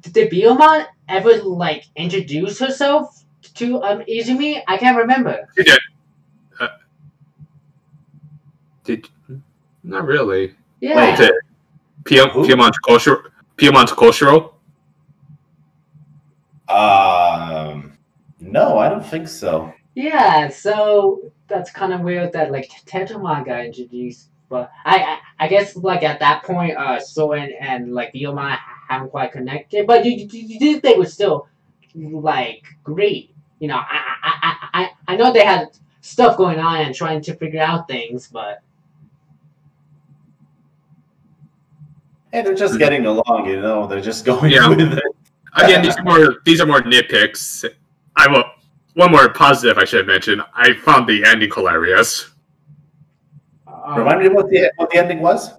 Did Biyomon ever like introduce herself to um Izumi? I can't remember. You did. Uh, did not really. Yeah. Wait, Did Piyam- Koshiro? Piyamon Koshiro? Um, no, I don't think so. Yeah, so that's kind of weird that like Tentomon got introduced, but I, I I guess like at that point, uh, Soren and like Biyomon haven't quite connected, but you, you, you think they were still like great, you know? I I, I I I know they had stuff going on and trying to figure out things, but Hey, they're just getting along, you know. They're just going Yeah. with it. Again, these are more these are more nitpicks. I will. One more positive I should mention. I found the ending hilarious. um, Remind me what the what the ending was.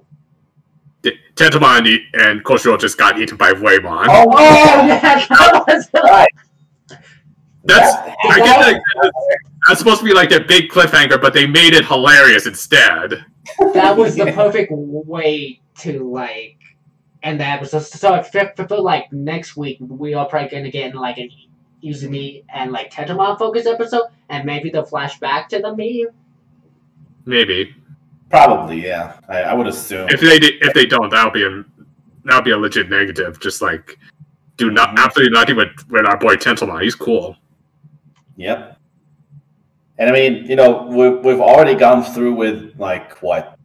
The- Tentomon and, Koshiro just got eaten by Whamon. Oh yeah, that was right. That's That- I get that that's supposed to be like a big cliffhanger, but they made it hilarious instead. that was the perfect way to like end the episode. So I feel, like next week we are probably gonna get in like an Izumi and like Tentomon focus episode, and maybe the flashback to the meeting. Maybe Probably, yeah. I, I would assume. if they di- if they don't, that'll be a that'll be a legit negative. Just like do not absolutely nothing with with our boy Tentomon. He's cool. Yep. And I mean, you know, we've, we've already gone through with like what,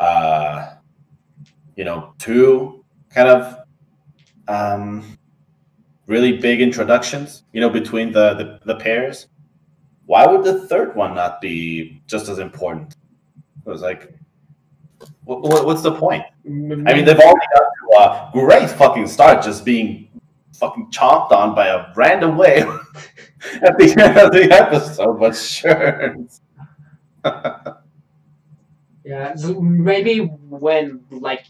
uh, you know, two kind of um, really big introductions, you know, between the, the, the pairs. Why would the third one not be just as important? It was like, What, what, what's the point? I mean, they've already got to a great fucking start just being fucking chomped on by a random whale at the end of the episode, but sure. Yeah, maybe when like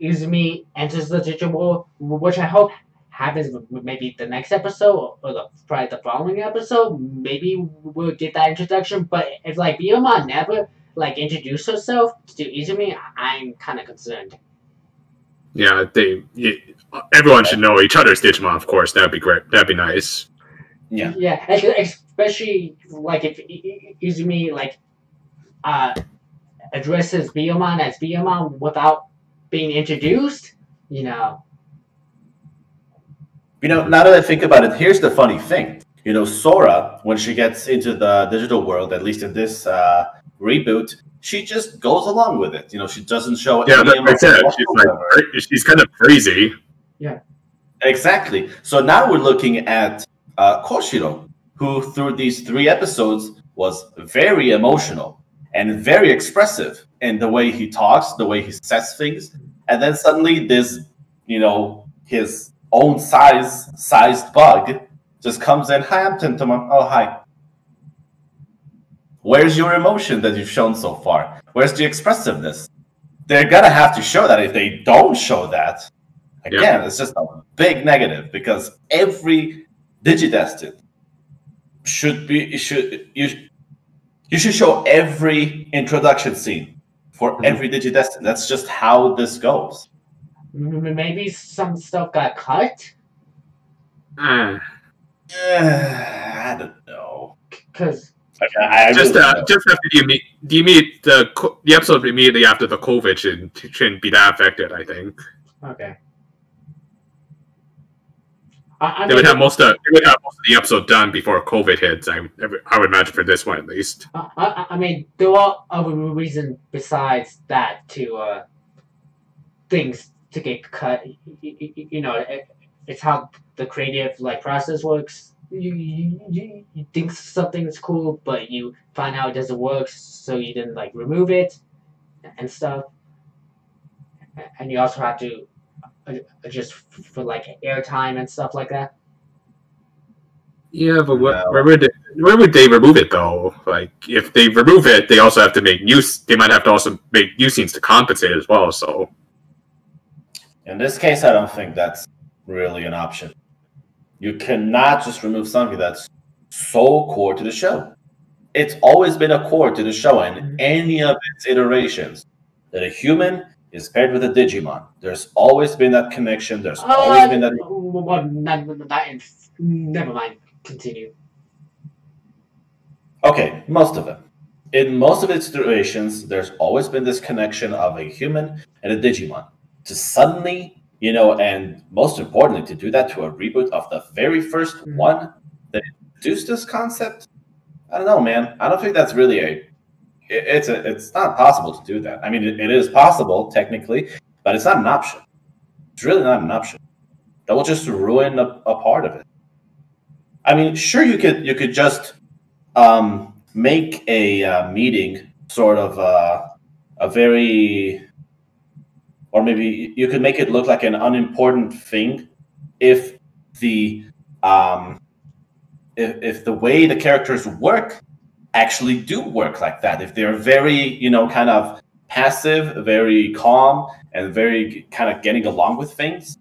Izumi enters the digital world, which I hope happens maybe the next episode or the probably the following episode, maybe we'll get that introduction. But if like Biyomon never like introduced herself to Izumi, I'm kind of concerned. Yeah, they. y everyone should know each other's Digimon, of course. That'd be great. That'd be nice. Yeah. Yeah, especially like if I- I- Izumi like uh addresses Biyomon as Biyomon without being introduced, you know. You know, now that I think about it, here's the funny thing. You know, Sora, when she gets into the digital world, at least in this uh, reboot, she just goes along with it. You know, she doesn't show Yeah, any like I said, she's like she's kind of crazy. Yeah. Exactly. So now we're looking at uh, Koshiro, who through these three episodes was very emotional and very expressive in the way he talks, the way he says things, and then suddenly this, you know, his own size sized bug just comes in. Hi, I'm Tentomon. Oh, hi. Where's your emotion that you've shown so far? Where's the expressiveness? They're gonna have to show that. If they don't show that, Yeah. again, it's just a big negative because every Digidestined should be should you you should show every introduction scene for Mhm. every Digidestined. That's just how this goes. Maybe some stuff got cut Uh, I don't know. because Like, I, I just really uh, don't just after you meet, do you meet the co- the episode immediately after the COVID shouldn't, shouldn't be that affected. I think okay. I, I they would have most of they would have most of the episode done before COVID hits. I I would imagine for this one at least. I, I, I mean, there are other reasons besides that to uh, things to get cut. Y- y- y- You know, it, it's how the creative like process works. You, you, you, you think something's cool, but you find out it doesn't work, so you didn't like remove it and stuff. And you also have to uh, adjust for like airtime and stuff like that. Yeah, but what, No. where would they, where would they remove it though? Like if they remove it, they also have to make new. They might have to also make new scenes to compensate as well. So In this case, I don't think that's really an option. You cannot just remove something that's so core to the show. It's always been a core to the show in Mhm. any of its iterations that a human is paired with a Digimon. There's always been that connection. There's always Uh, been that. well, not, not in, never mind. Continue. Okay, most of them. In most of its iterations, there's always been this connection of a human and a Digimon. To suddenly, you know, and most importantly, to do that to a reboot of the very 1st Mhm. one that introduced this concept, I don't know, man. I don't think that's really a. it- It's a. It's not possible to do that. I mean, it, it is possible technically, but it's not an option. It's really not an option. That will just ruin a, a part of it. I mean, sure, you could you could just um, make a uh, meeting sort of uh, a very, or maybe you could make it look like an unimportant thing if the um, if, if the way the characters work actually do work like that. If they're very, you know, kind of passive, very calm, and very kind of getting along with things,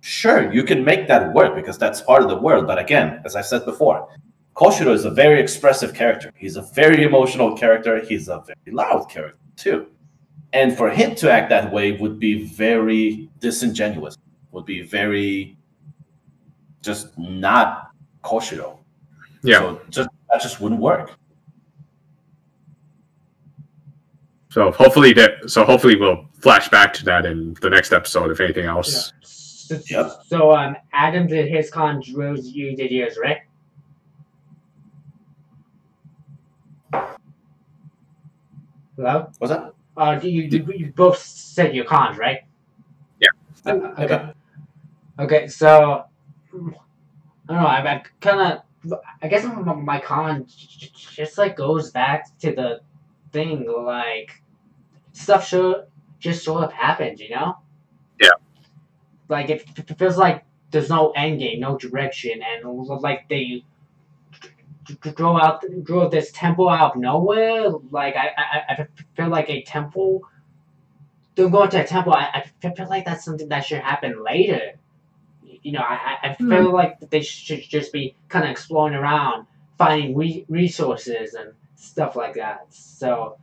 sure, you can make that work because that's part of the world. But again, as I said before, Koshiro is a very expressive character. He's a very emotional character. He's a very loud character too. And for him to act that way would be very disingenuous. Would be very just not Koshiro. yeah, So just that just wouldn't work. So hopefully that so hopefully we'll flash back to that in the next episode if anything else. So, Yep. so um, Adam did his con, Rose, you did yours, right? Hello? What's that? Uh, you, you, you both said your cons, right? Yeah. Uh, okay. Okay. Okay, so I don't know. I, I kind of, I guess my, my con j- j- just like goes back to the thing like stuff sure just sort of happens, you know? Yeah. Like it, f- feels like there's no end game, no direction, and like they draw out draw this temple out of nowhere. Like I, I, I feel like a temple. They're going to a temple. I, I feel like that's something that should happen later. You know, I, I feel Hmm. like they should just be kind of exploring around, finding re- resources and stuff like that. So,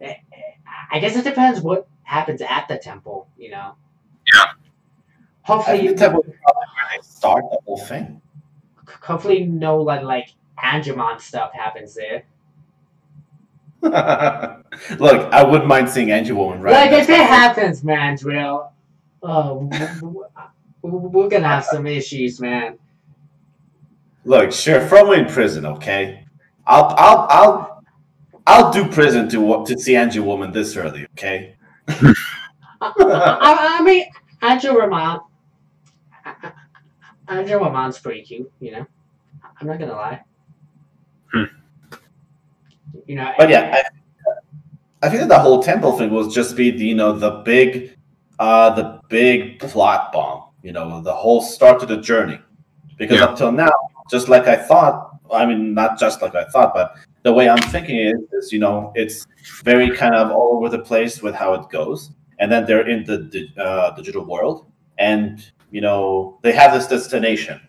I guess it depends what happens at the temple. You know. Yeah. Hopefully, think that would probably where they start the whole thing. hopefully, no like like Angemon stuff happens there. Look, I wouldn't mind seeing Angewomon right. like That's if it happens, man, drill. Oh, we're gonna have some issues, man. Look, sure, throw me in prison, okay? I'll, I'll, I'll, I'll do prison to to see Angewomon this early, okay? I, I, I mean, Angel Ramon. Angel Ramon's pretty cute, you know. I'm not gonna lie. Hmm. You know, But yeah, I, I think that the whole temple thing was just be the, you know the big, uh, the big plot bomb. You know, the whole start to the journey. Because Yeah. up till now, just like I thought, I mean, not just like I thought, but the way I'm thinking is, is you know, it's very kind of all over the place with how it goes. And then they're in the di- uh, digital world, and you know, they have this destination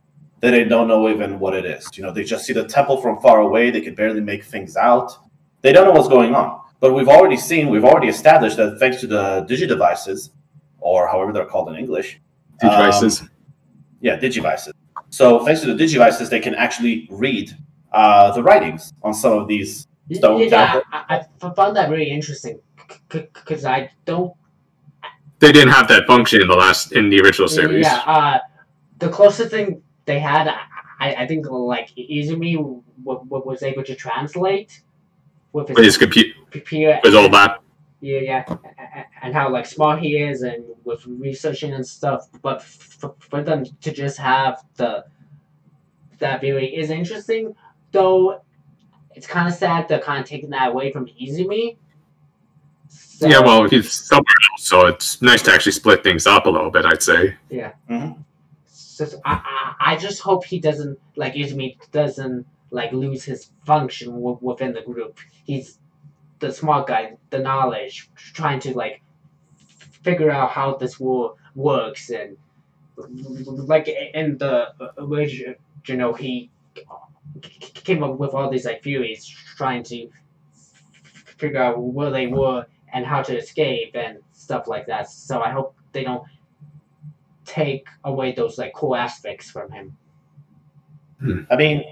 that they don't know even what it is. You know, they just see the temple from far away. They can barely make things out. They don't know what's going on. But we've already seen, we've already established that thanks to the digidevices, or however they're called in English, Devices. um, yeah, digivices. So thanks to the digivices, they can actually read uh, the writings on some of these. Y- Stone yeah, tablet. I, I f- found that really interesting because I don't. they didn't have that function in the last in the original series. Yeah, uh, the closest thing they had, I, I think, like Izumi w- w- was able to translate with With his his computer, computer. his old lap. Yeah, yeah, a- a- and how like smart he is, and with researching and stuff. But f- for them to just have the that theory is interesting, though. It's kind of sad they're kind of taking that away from Izumi. So, Yeah, well, he's somewhere else, so it's nice to actually split things up a little bit. I'd say. Mm-hmm. So, so I, I, I just hope he doesn't like Izumi doesn't like lose his function w- within the group. He's the smart guy, the knowledge, trying to like figure out how this war works and like in the uh, uh, original you know, he came up with all these like theories trying to figure out where they were and how to escape and stuff like that. So I hope they don't take away those like cool aspects from him. I mean,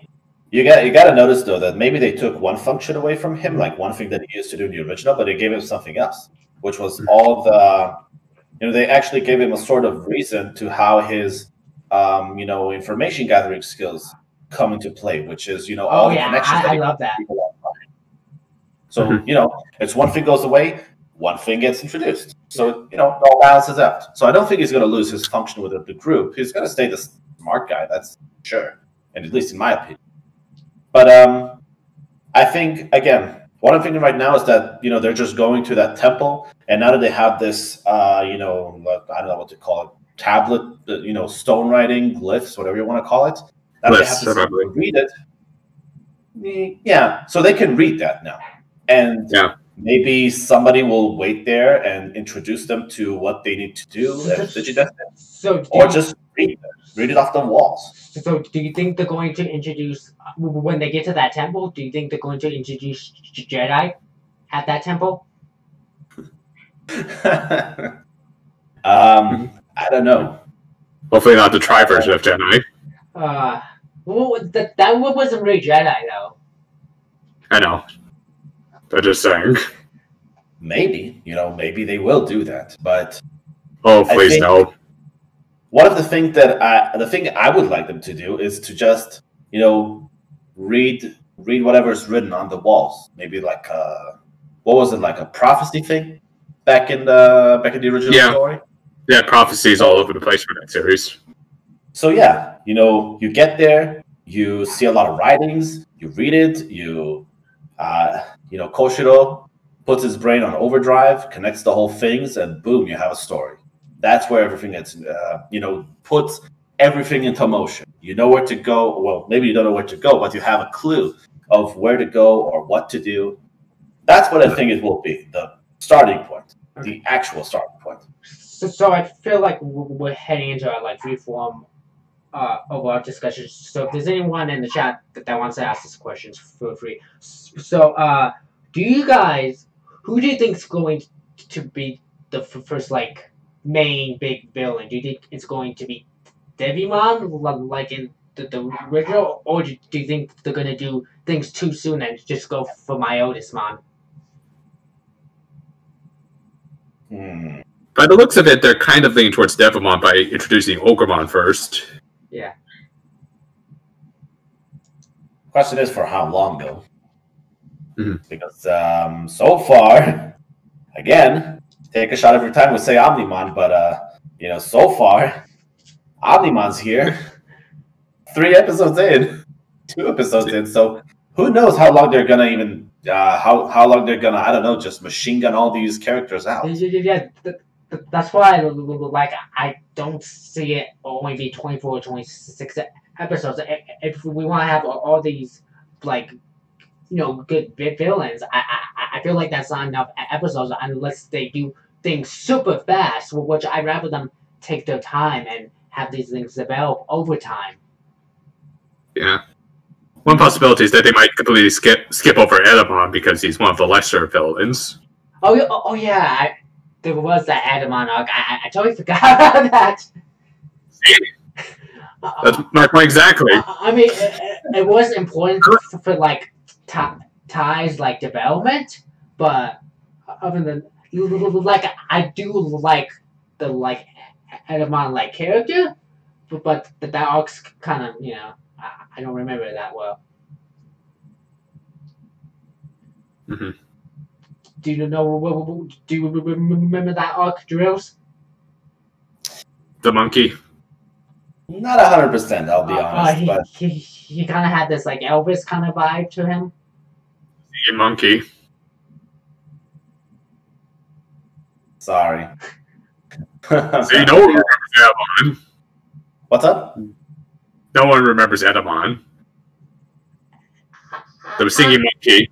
you got you got to notice though that maybe they took one function away from him, like one thing that he used to do in the original, but they gave him something else, which was all the, you know, they actually gave him a sort of reason to how his, um, you know, information gathering skills come into play, which is you know all Oh the yeah, connections that I, I love that. people online. So Mhm. you know, it's one thing goes away, one thing gets introduced. So you know, it all balances out. So I don't think he's going to lose his function within the group. He's going to stay the smart guy. That's sure, and at least in my opinion. But um, I think again, what I'm thinking right now is that you know they're just going to that temple, and now that they have this, uh, you know, like, I don't know what to call it, tablet, you know, stone writing, glyphs, whatever you want to call it. Now they have to probably. read it. Mm, Yeah, so they can read that now, and Yeah. maybe somebody will wait there and introduce them to what they need to do as Digideath, So do or you- just read it, read it off the walls. so do you think they're going to introduce when they get to that temple? Do you think they're going to introduce Gennai at that temple? um, I don't know. Hopefully, not the Tri version of Gennai. Uh, well, that that one wasn't really Gennai though. I know. They're just saying. Maybe you know, maybe they will do that. But Oh, please think- no. one of the things that I, the thing I would like them to do is to just you know read read whatever's written on the walls. Maybe like a what was it like a prophecy thing back in the back in the original Yeah. story. Yeah, prophecies all over the place for that series. So yeah, you know, you get there, you see a lot of writings, you read it, you, uh, you know, Koshiro puts his brain on overdrive, connects the whole things, and boom, you have a story. That's where everything gets, uh, you know, puts everything into motion. You know where to go. Well, maybe you don't know where to go, but you have a clue of where to go or what to do. That's what I think it will be the starting point, the actual starting point. So, so I feel like we're heading into a like reform uh, of our discussion. So if there's anyone in the chat that, that wants to ask us questions, feel free. So uh, do you guys, who do you think is going to be the f- first like main big villain? Do you think it's going to be Devimon like in the, the original, or do, do you think they're gonna do things too soon and just go for Myotismon? Hmm. By the looks of it, they're kind of leaning towards Devimon by introducing Ogremon first. Yeah. Question is for how long though? Mhm. Because um, so far, again, take a shot every time we say Omnimon, but uh, you know, so far, Omnimon's here. Three episodes in, two episodes in. So who knows how long they're gonna even uh, how how long they're gonna I don't know just machine gun all these characters out. Yeah, yeah, yeah, th- th- that's why like I don't see it only be 24 or 26 episodes. If- we want to have all- these like you know good vi- villains, I, I I feel like that's not enough episodes unless they do things super fast, which I'd rather them take their time and have these things develop over time. Yeah. One possibility is that they might completely skip skip over Etemon because he's one of the lesser villains. Oh yeah, oh, oh, yeah, I, there was that Etemon arc. I, I, totally forgot about that. That's my point exactly. I I mean, it, it- was important for, for like ties like development, but other than like I do like the like Etemon like character, but, but that arc's kind of you know I, I don't remember it that well. Mhm. Do you know? Do you remember that arc, drills? The monkey. Not hundred percent, I'll be Uh, uh, honest, he, but he, he kind of had this like Elvis kind of vibe to him. The monkey. sorry. See, no one remembers Etemon. What's up? No one remembers Etemon. The singing monkey.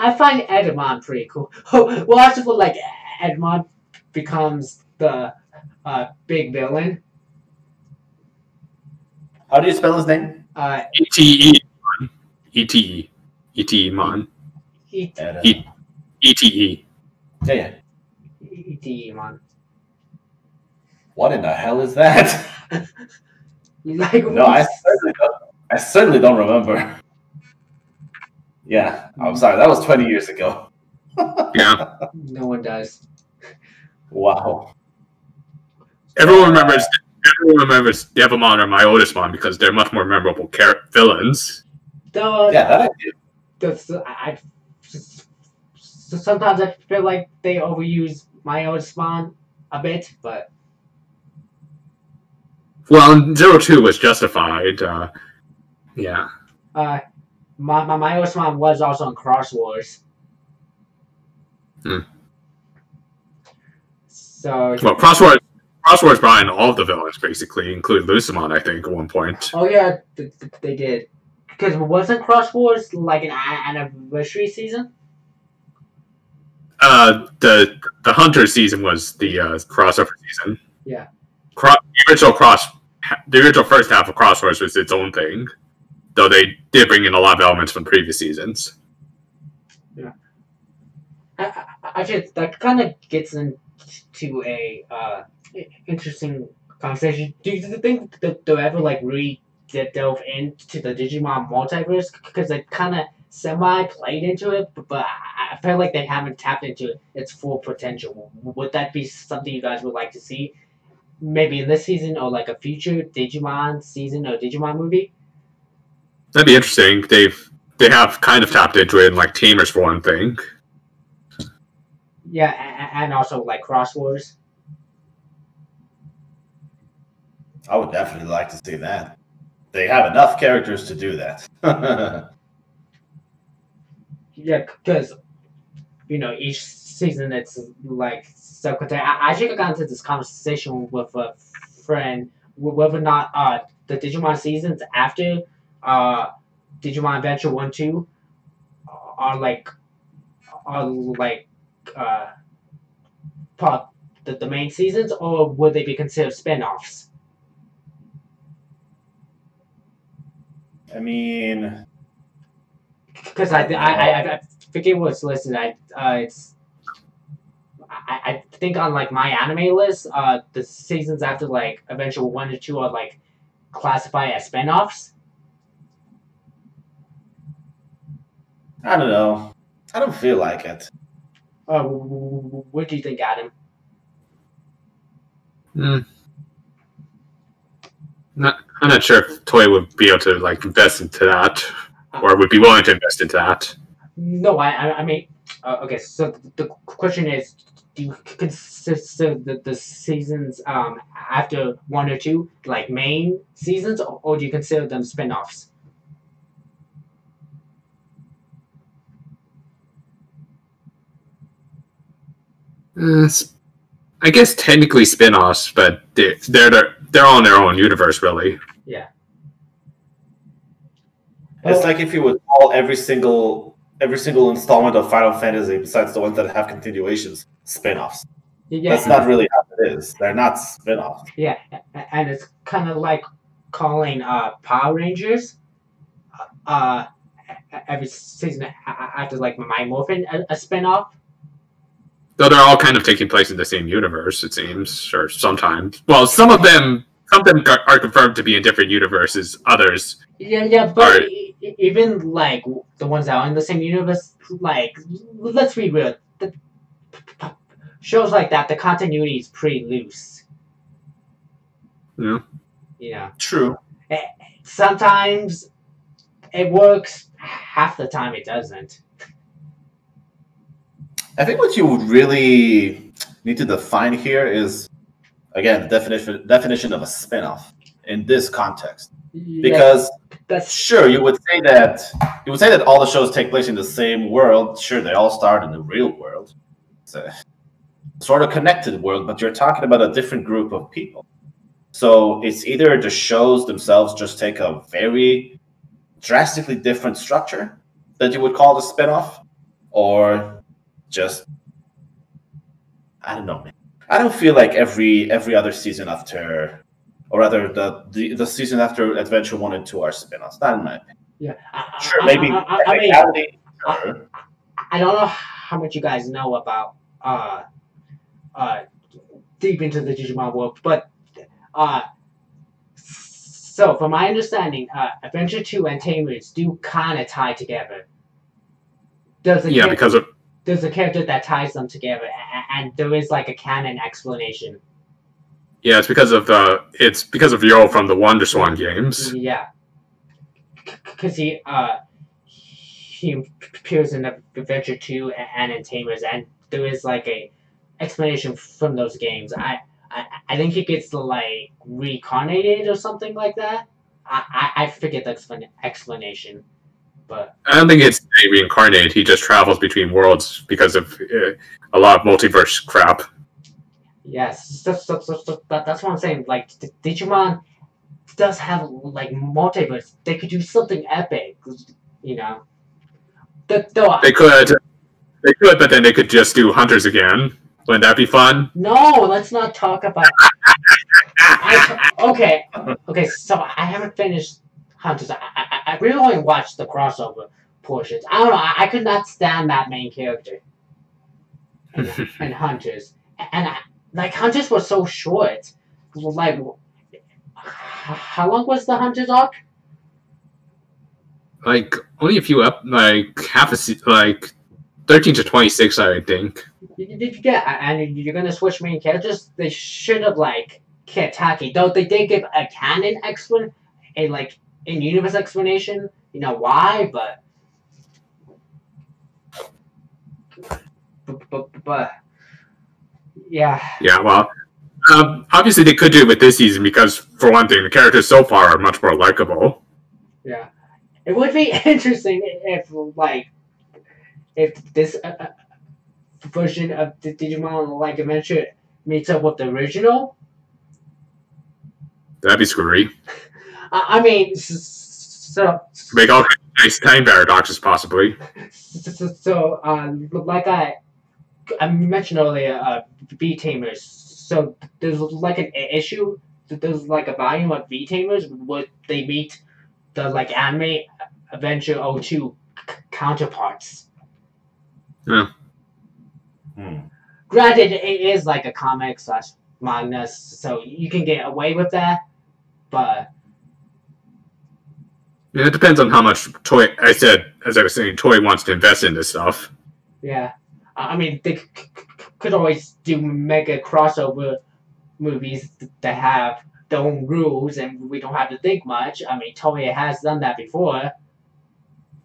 I find Etemon pretty cool. well, I suppose like Etemon becomes the uh, big villain. How do you spell his name? Uh, E T E. E T E. E T E Mon. E- Ed- uh, He- E T E. Yeah, yeah. Demon. What in the hell is that? Like No, I certainly don't, I certainly don't remember. Yeah, I'm sorry. That was 20 years ago. Yeah. no one does. Wow. Everyone remembers. Everyone remembers Devimon or Myotismon because they're much more memorable char- villains. Though, Yeah, that I do. that's, I, I- sometimes I feel like they overuse Myotismon a bit, but Well, Zero Two was justified. Uh, yeah. uh, my my my Osman was also in Cross Wars. Hmm. So Well, Cross Wars. Crossword's brought in all of the villains basically, including Lucemon, I think, at one point. Oh yeah, th- th- they did. Because wasn't Cross Wars like an anniversary season? Uh, the the Hunter season was the uh, crossover season. Yeah. Cro- the original cross, the original first half of Cross Wars was its own thing, though they did bring in a lot of elements from previous seasons. Yeah, I, I, actually, that kind of gets into a uh, interesting conversation. Do you think that they'll ever like really de- delve into the Digimon multiverse? Because they kind of semi played into it, but, but I feel like they haven't tapped into its full potential. Would that be something you guys would like to see? Maybe in this season or like a future Digimon season or Digimon movie? That'd be interesting. They've they have kind of tapped into it in like Tamers for one thing. Yeah, a- a- and also like Cross Wars. I would definitely like to see that. They have enough characters to do that. Yeah, because you know each season it's like so contained. I, I should have gotten into this conversation with a friend whether or not uh the Digimon seasons after uh Digimon Adventure One Two are like are like uh part the, the main seasons or would they be considered spin-offs? I mean, Because I, I, I, I forget what's listed. I uh, it's I, I think on like my anime list, uh, the seasons after like Adventure One or Two are like classified as spin-offs. I don't know. I don't feel like it. Uh, wh- wh- wh- what do you think, Adam? Hmm. Not, I'm not sure if Toei would be able to like invest into that, or would be willing to invest into that. No, I, I, I mean, uh, okay. So the question is, do you consider the, the seasons um after one or two like main seasons, or, or do you consider them spin-offs? Uh, s- I guess technically spin-offs, but they're they're they're, they're all in their own universe, really. Yeah. It's like if you would call every single every single installment of Final Fantasy, besides the ones that have continuations, spin-offs. Yeah, That's not really how it is. They're not spin-offs. Yeah, and it's kind of like calling uh Power Rangers uh every season a- a- after like My Morphin a, a spin-off. Though they're all kind of taking place in the same universe, it seems, or sometimes. Well, some of them some of them are are confirmed to be in different universes. Others, Yeah, yeah, but Alright. e- e- even like the ones that are in the same universe, like let's be real, the shows like that, the continuity is pretty loose. Yeah. You know, True. Eh, sometimes it works, half the time it doesn't. I think what you would really need to define here is again the definition definition of a spin-off in this context. Yeah, Because that's sure, you would say that you would say that all the shows take place in the same world. Sure, they all start in the real world. It's a sort of connected world, but you're talking about a different group of people. So it's either the shows themselves just take a very drastically different structure that you would call the spin-off, or just I don't know. man. I don't feel like every every other season after or rather the, the, the season after Adventure One and Two are spin-offs. Not in my opinion. yeah. I, I- Sure, I- maybe I, I, I mean, sure. I don't know how much you guys know about uh uh deep into the Digimon world, but uh so from my understanding, uh Adventure Two and Tamers do kinda tie together. There's a yeah, because of there's a character that ties them together a- a- and there is like a canon explanation. yeah, it's because of the it's because of Yo from the WonderSwan games. Yeah. Because he uh he appears in Adventure Two and in Tamers, and there is like a explanation from those games. I I, I think he gets like reincarnated or something like that. I I, I forget the explan- explanation, but I don't think it's reincarnated. He just travels between worlds because of uh, a lot of multiverse crap. yes, so, so, so that, that's what I'm saying. Like D- Digimon does have like multiverse. They could do something epic, you know. The, though They could, they could, but then they could just do hunters again. Wouldn't that be fun? No, let's not talk about. I, okay, okay. So I haven't finished Hunters. I, I, I really only watched the crossover portions. I don't know. I, I could not stand that main character. And, and Hunters, and I, like Hunters was so short. Like, how long was the Hunters arc? Like only a few up, like half a se- like thirteen to twenty six, I think. Did you get? And you're gonna switch main characters? They should have like Kitaki. Though they did give a canon explanation, a like in universe explanation. You know why? But but, but, yeah, Yeah, well, um, obviously they could do it with this season because, for one thing, the characters so far are much more likable. yeah. It would be interesting if like if this uh, uh, version of the Digimon Like Adventure meets up with the original. That'd be screwy. I, I mean, s- so Make all kinds of nice time paradoxes, possibly. so, so uh, like I I mentioned earlier, uh, V Tamers. So there's like an issue. There's like a volume of V Tamers where they meet the like anime Adventure 02 c- counterparts. Hmm. Granted, it is like a comic slash manga, so you can get away with that. But Yeah, it depends on how much Toei. I said, as I was saying, Toei wants to invest in this stuff. yeah, I mean they c- c- could always do mega crossover movies that have their own rules, and we don't have to think much. I mean, Toei has done that before.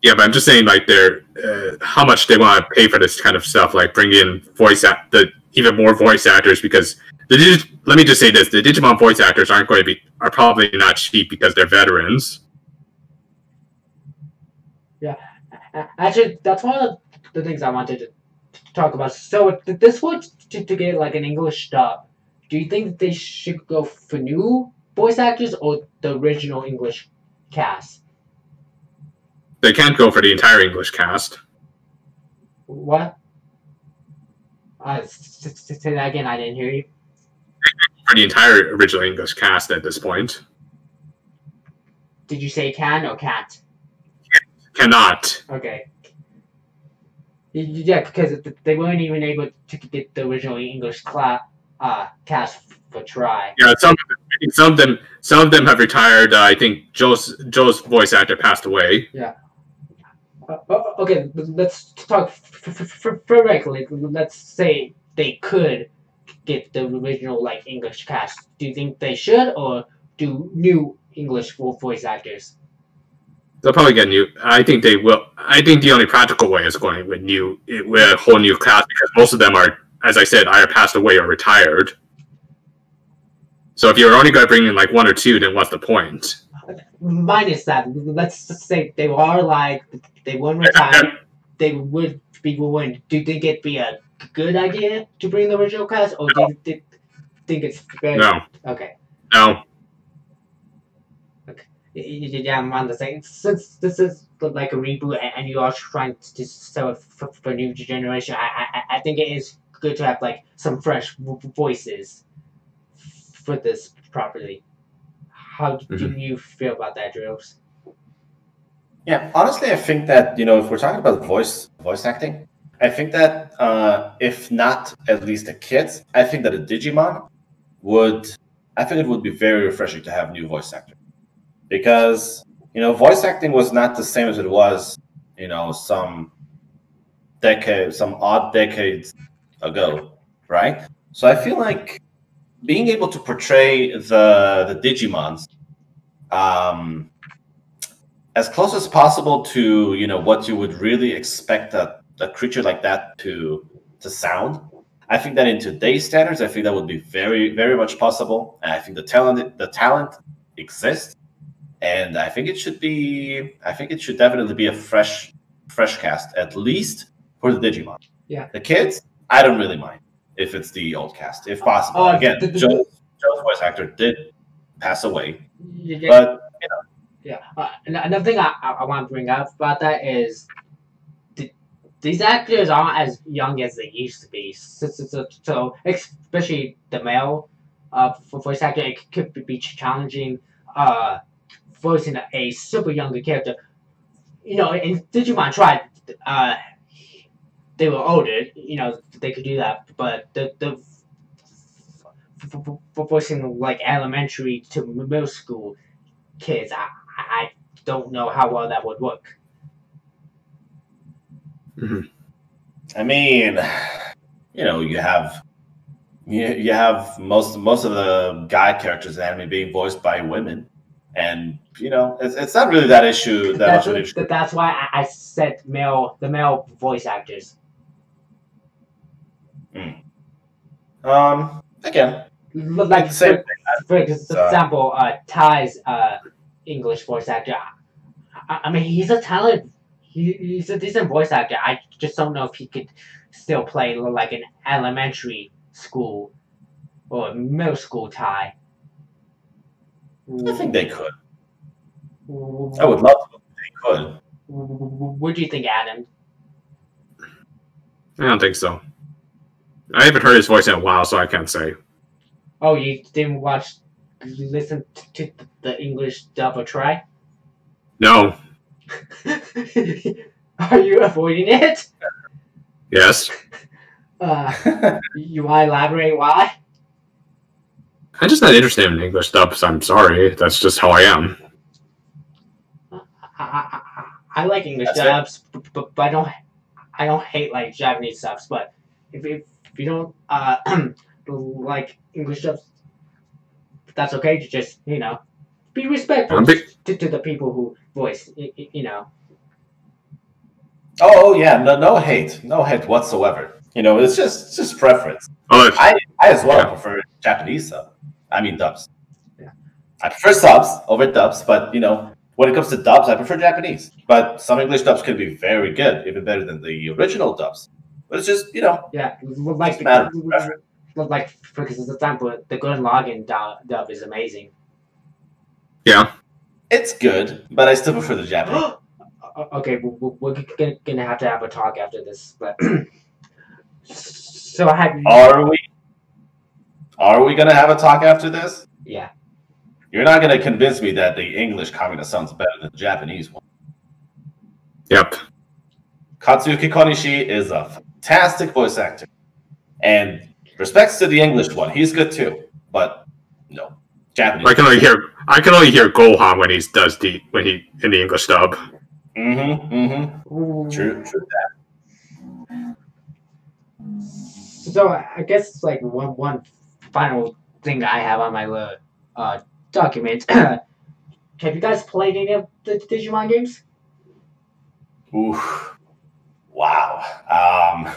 Yeah, but I'm just saying, like, they're uh, how much they want to pay for this kind of stuff, like bring in voice act the even more voice actors because the Dig- let me just say this: the Digimon voice actors aren't going to be are probably not cheap because they're veterans. A- Actually, that's one of the things I wanted to talk about. So, this was to, to get like an English dub, do you think they should go for new voice actors or the original English cast? They can't go for the entire English cast. What? Uh, say that again. I didn't hear you. For the entire original English cast at this point, Did you say can or can't? Cannot. Okay. Yeah, because they weren't even able to get the original English cla- uh, cast for Tri. Yeah, some of them, some of them some of them have retired. Uh, I think Joe's Joe's voice actor passed away. Uh, okay, let's talk f- f- f- theoretically. Let's say they could get the original like English cast. Do you think they should, or do new English voice actors? They'll probably get new. I think they will. I think the only practical way is going with new with a whole new class because most of them are, as I said, either passed away or retired. So if you're only going to bring in like one or two, then what's the point? Minus that, let's just say they are like they weren't retire. They would be willing. Do you think it'd be a good idea to bring the original cast, or do you thi- think it's very No, okay? no. Y- y- Yeah, I'm on the same. Since this is like a reboot and- and you are trying to sell it for, for new generation, I, I I think it is good to have like some fresh voices for this properly. How do you feel about that, Drills? Yeah, honestly, I think that you know if we're talking about voice voice acting, I think that uh, if not at least the kids, I think that a Digimon would. I think it would be very refreshing to have new voice actor because you know voice acting was not the same as it was you know some decade, some odd decades ago, right? So I feel like being able to portray the the Digimons. Um, as close as possible to you know what you would really expect a, a creature like that to to sound i think that in today's standards i think that would be very very much possible and i think the talent the talent exists and i think it should be i think it should definitely be a fresh fresh cast at least for the digimon Yeah. the kids i don't really mind if it's the old cast if possible Oh, again the- the- joe's, joe's voice actor did pass away Yeah, but yeah. Uh, another thing I, I, I want to bring up about that is th- these actors aren't as young as they used to be. So, so, so, so especially the male uh, voice actor, it could be- be challenging uh, voicing a, super younger character. You know, in Digimon Tri, uh, they were older. You know, they could do that, but the the voicing like elementary to middle school kids, I, I don't know how well that would work. I mean, you know, you have you, you have most most of the guy characters in anime being voiced by women, and you know, it's, it's not really that issue that That's, much of issue. that's why I, I said male, the male voice actors. Um, again, Like the same for, for example, uh, Tai's uh, English voice actor. I, I mean, he's a talent. He, he's a decent voice actor. I just don't know if he could still play like an elementary school or middle school Tai. I think they could. I would love to. They could. What do you think, Adam? I don't think so. I haven't heard his voice in a while, so I can't say. Oh, you didn't watch, listen to the English dub or try? No. Are you avoiding it? Yes. Uh, you want to elaborate why? I'm just not interested in English dubs. I'm sorry. That's just how I am. I, I, I, I like English That's dubs, but, but, but I don't I don't hate like Japanese subs. But if, if, if you don't uh, like English dubs, that's okay. To just you know be respectful I'm to, to the people who voice y- y- you know. Oh, oh yeah, no, no hate, no hate whatsoever. You know, it's just it's just preference. Oh, I, I as well Yeah. prefer Japanese sub. I mean dubs. Yeah. I prefer subs over dubs, but you know, when it comes to dubs, I prefer Japanese. But some English dubs can be very good, even better than the original dubs. But it's just you know, Yeah, like Just matter of preference. like for example, the Gurren Lagann dub, dub is amazing. yeah. it's good, but I still prefer the Japanese. Okay, we- we- we're gonna, gonna have to have a talk after this, but so I have? Are we? Are we gonna have a talk after this? Yeah, You're not gonna convince me that the English Kamina sounds better than the Japanese one. Yep. Katsuyuki Konishi is a fantastic voice actor, and respects to the English one, he's good too. But no, Japanese. I can only hear I can only hear Gohan when he does the when he in the English dub. Mm-hmm. Mm-hmm. True. True. That. So I guess it's like one one final thing I have on my uh document. have you guys played any of the Digimon games? Oof. Wow. Um,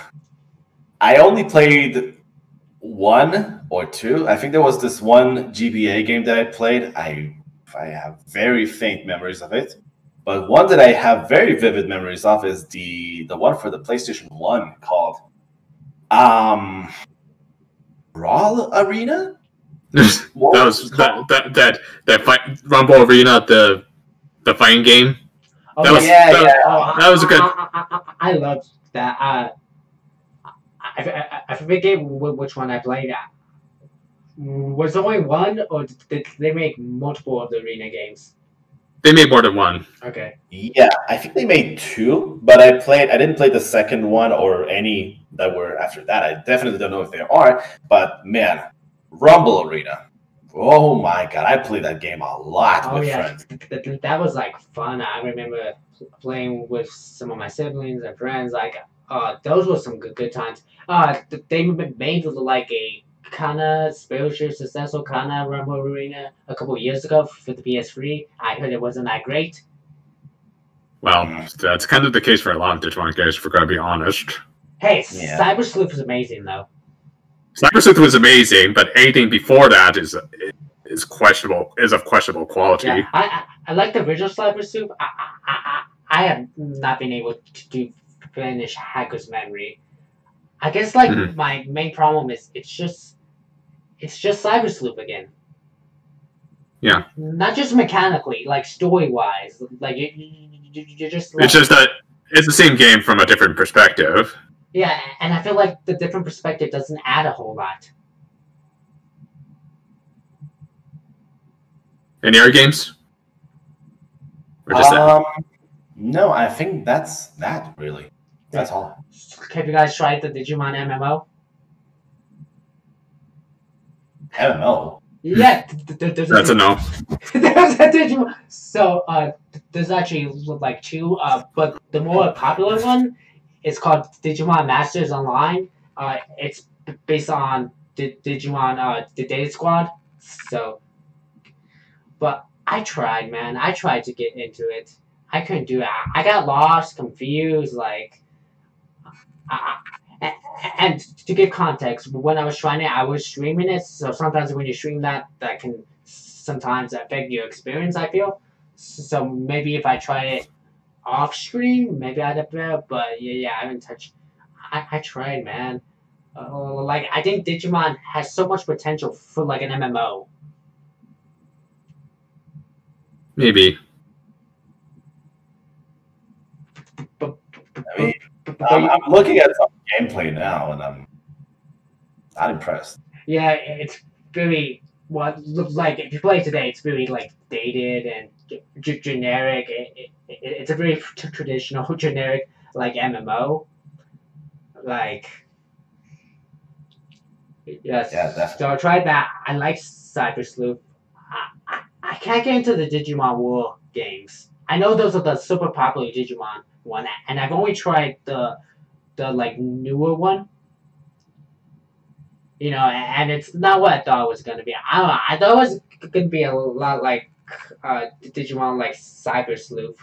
I only played one or two. I think there was this one GBA game that I played. I I have very faint memories of it. But one that I have very vivid memories of is the the one for the PlayStation 1 called um Brawl Arena? that What was it that that that that fight Rumble Arena the the fighting game. Oh, That was- yeah, that- yeah. Oh, That was a good- I, I, I, I loved that. Uh, I, I, I forget which one I played at. Was there only one, or did they make multiple of the arena games? They made more than one. Okay. Yeah, I think they made two, but I played. I didn't play the second one or any that were after that. I definitely don't know if there are. But man, Rumble Arena. Oh my god, I played that game a lot Oh with yeah, friends. th- th- that was like fun. I remember playing with some of my siblings and friends. Like, uh, those were some good good times. Uh, they m- made like a kind of spiritual successful kind of Rumble Arena a couple years ago for the PS3. I heard it wasn't that great. Well, that's kind of the case for a lot of Digimon games. If we're gonna be honest, Hey, Yeah. Cyber Sleuth is amazing though. Sleuth was amazing, but anything before that is is questionable. Is of questionable quality. Yeah, I, I I like the original Cyber Sleuth. I, I I I have not been able to do finish Hacker's Memory. I guess like Mhm. my main problem is it's just it's just Cyber again. Yeah. Not just mechanically, like story wise. Like you, you, you, you're just. Like, It's just that it's the same game from a different perspective. Yeah, and I feel like the different perspective doesn't add a whole lot. Any other games? Or just that? Um, no, I think that's that really. That's all. Have you guys tried the Digimon MMO? MMO. Yeah, th- th- th- there's That's a no. there's a Digimon. So uh, there's actually like two, uh, but the more popular one is called Digimon Masters Online. Uh, it's based on D- Digimon uh, the Data Squad. So, but I tried, man. I tried to get into it. I couldn't do it. I, got lost, confused, like. I, and to give context, when I was trying it, I was streaming it. So sometimes when you stream that, that can sometimes affect your experience. I feel. So maybe if I try it off stream, maybe I'd have better. But yeah, yeah, I haven't touched. I, I tried, man. Uh, like I think Digimon has so much potential for like an MMO. Maybe. I mean, I'm, I'm looking at some gameplay now, and I'm not impressed. Yeah, it's really what looks like if you play today, it's really like dated and g- generic. It, it, it, it's a very t- traditional generic like MMO. Like yes, Yeah, so I tried that. I like Cyber Sleuth. I, I, I can't get into the Digimon World games. I know those are the super popular Digimon one, and I've only tried the the like newer one. You know, and it's not what I thought it was gonna be. I don't know. I thought it was gonna be a lot like uh, Digimon like Cyber Sleuth.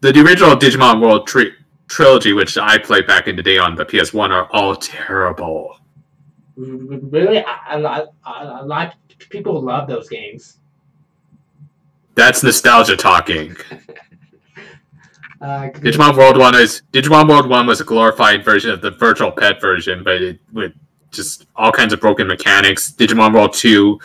The, original Digimon World tri- trilogy, which I played back in the day on the PS1, are all terrible. Really, a lot of people love those games. That's nostalgia talking. Uh, Digimon World One is Digimon World One was a glorified version of the virtual pet version, but it, with just all kinds of broken mechanics. Digimon World Two,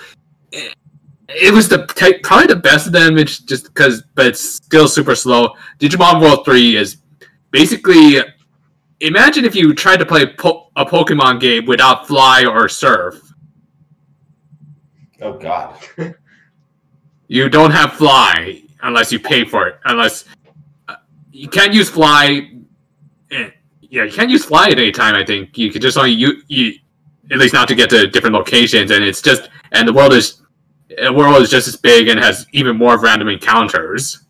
it, was the probably the best of them. It's just because, but it's still super slow. Digimon World Three is basically imagine if you tried to play po- a Pokemon game without fly or surf. Oh God. You don't have fly unless you pay for it. Unless uh, you can't use fly. eh, Yeah, you can't use fly at any time. I think you could just only you, you at least not to get to different locations, and it's just and the world is the world is just as big and has even more random encounters.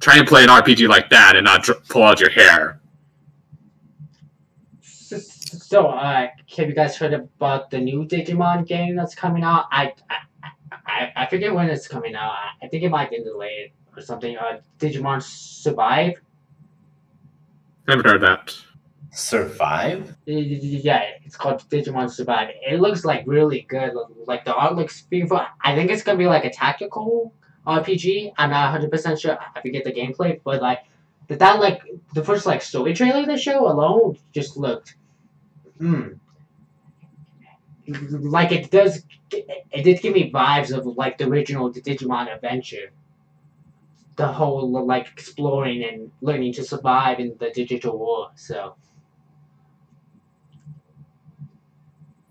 Try and play an RPG like that and not dr- pull out your hair. So, uh, have you guys heard about the new Digimon game that's coming out? I, I, I, I forget when it's coming out. I think it might be delayed or something. Uh, Digimon Survive. I haven't heard that. Survive? Yeah, it's called Digimon Survive. It looks like really good. Like the art looks beautiful. I think it's gonna be like a tactical RPG. I'm not 100 percent sure. I forget the gameplay, but like that, that like the first like story trailer the show alone just looked, hmm, like it does. It did give me vibes of like the original Digimon Adventure. The whole like exploring and learning to survive in the digital world. So.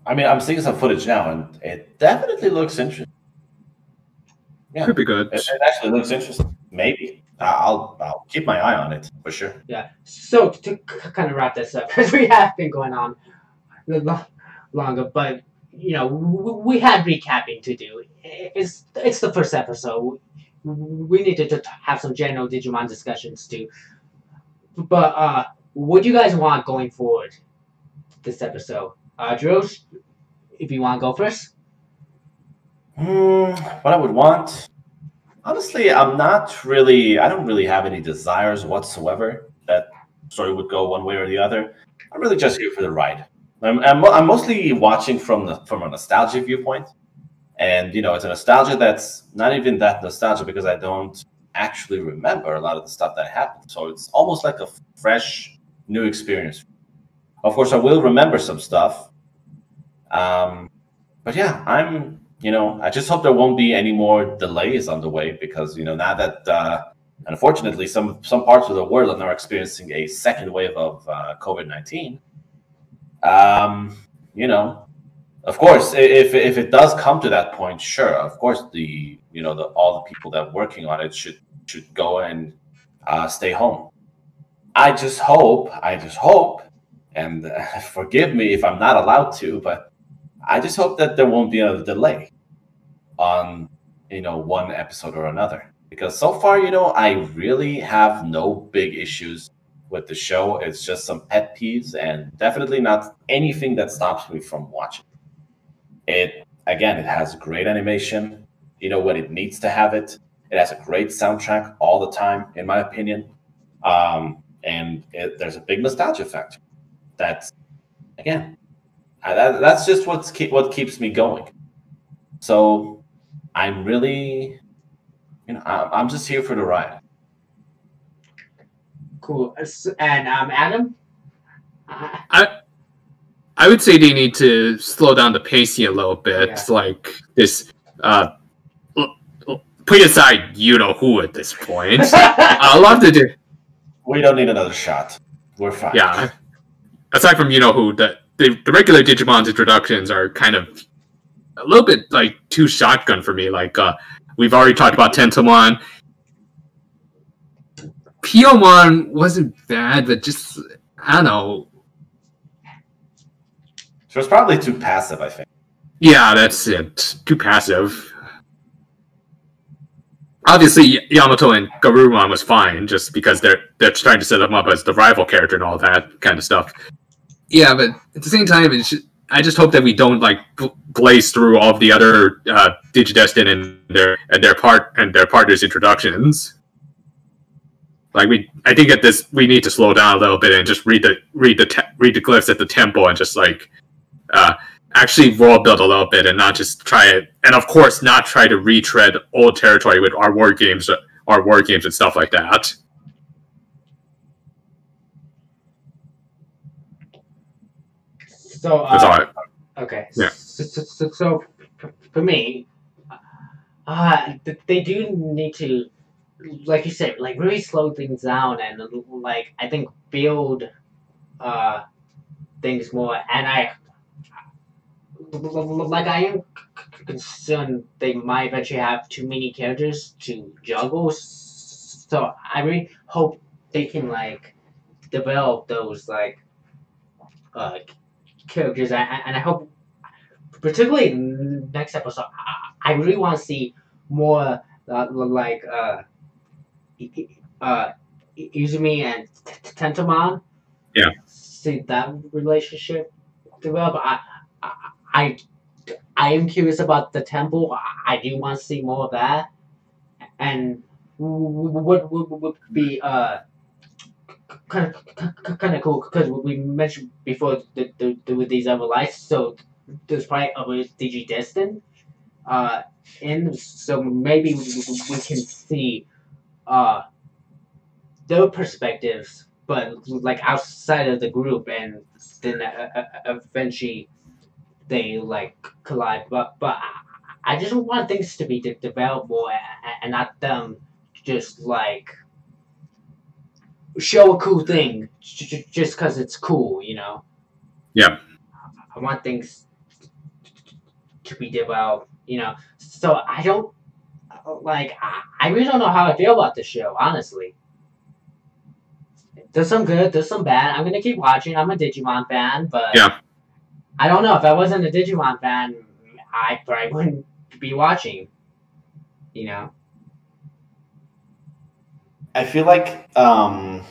I mean, I'm seeing some footage now, and it definitely looks interesting. Yeah, Could be good. it, it actually looks interesting. Maybe I'll I'll keep my eye on it for sure. Yeah. So to kind of wrap this up, because we have been going on a lo- longer, but you know w- we had recapping to do. It's it's the first episode. We need to just have some general Digimon discussions too. But uh, what do you guys want going forward? This episode, uh, Dros, if you want to go first. Hmm, what I would want, honestly, I'm not really. I don't really have any desires whatsoever that story would go one way or the other. I'm really just here for the ride. I'm, I'm, I'm mostly watching from the from a nostalgia viewpoint, and you know, it's a nostalgia that's not even that nostalgia because I don't actually remember a lot of the stuff that happened. So it's almost like a fresh, new experience. Of course, I will remember some stuff. Um, but yeah, I'm you know, I just hope there won't be any more delays on the way because you know now that uh, unfortunately some some parts of the world are now experiencing a second wave of uh, COVID nineteen. Um, you know, of course, if if it does come to that point, sure, of course, the you know the all the people that are working on it should should go and uh, stay home. I just hope, I just hope, and uh, forgive me if I'm not allowed to, but I just hope that there won't be a delay on you know one episode or another because so far you know I really have no big issues with the show. It's just some pet peeves and definitely not anything that stops me from watching. It again, it has great animation. You know when it needs to have it. It has a great soundtrack all the time, in my opinion. Um, and it, there's a big nostalgia factor. That's again I, that, that's just what's keep, what keeps me going. So I'm really, you know, I, I'm just here for the ride. Cool. S- And um, Adam. I, I would say they need to slow down the pacing a little bit. Yeah. Like this, uh, l- l- put aside you know who at this point. I love to do. We don't need another shot. We're fine. Yeah. Aside from you know who, the, the the regular Digimon's introductions are kind of a little bit like too shotgun for me. Like uh, we've already talked about Tentomon. Piyomon wasn't bad, but just I don't know. She was probably too passive, I think. Yeah, that's it. Too passive. Obviously, Yamato and Garurumon was fine, just because they're they're trying to set them up as the rival character and all that kind of stuff. Yeah, but at the same time, it's just, I just hope that we don't like glaze through all of the other uh, DigiDestined and their and their part and their partners' introductions. Like we, I think at this we need to slow down a little bit and just read the read the te- read the glyphs at the temple and just like uh, actually world build a little bit and not just try it and of course not try to retread old territory with our war games our war games and stuff like that so that's all uh, okay. Yeah. So, so, so, so for me, uh, they do need to, like you said, like really slow things down and like I think build, uh, things more. And I, like I am concerned they might eventually have too many characters to juggle. So I really hope they can like develop those like uh characters and, and I hope particularly in next episode I, I really want to see more uh, like uh uh Izumi and Tentomon. Yeah. see that relationship develop. I, I I I am curious about the temple. I, do want to see more of that. And what would, would, would be uh kind of kind of cool because we mentioned before the, the, the, with these other lights so there's probably other DigiDestined uh in so maybe we, we can see uh their perspectives but like outside of the group and then uh, uh, eventually they like collide but but I- I just want things to be de- developed more and not them just like show a cool thing just because it's cool, you know. Yeah. I want things to be developed, you know. So I don't like. I, really don't know how I feel about this show, honestly. There's some good, there's some bad. I'm gonna keep watching. I'm a Digimon fan, but Yeah. I don't know if I wasn't a Digimon fan, I probably wouldn't be watching. You know. I feel like um,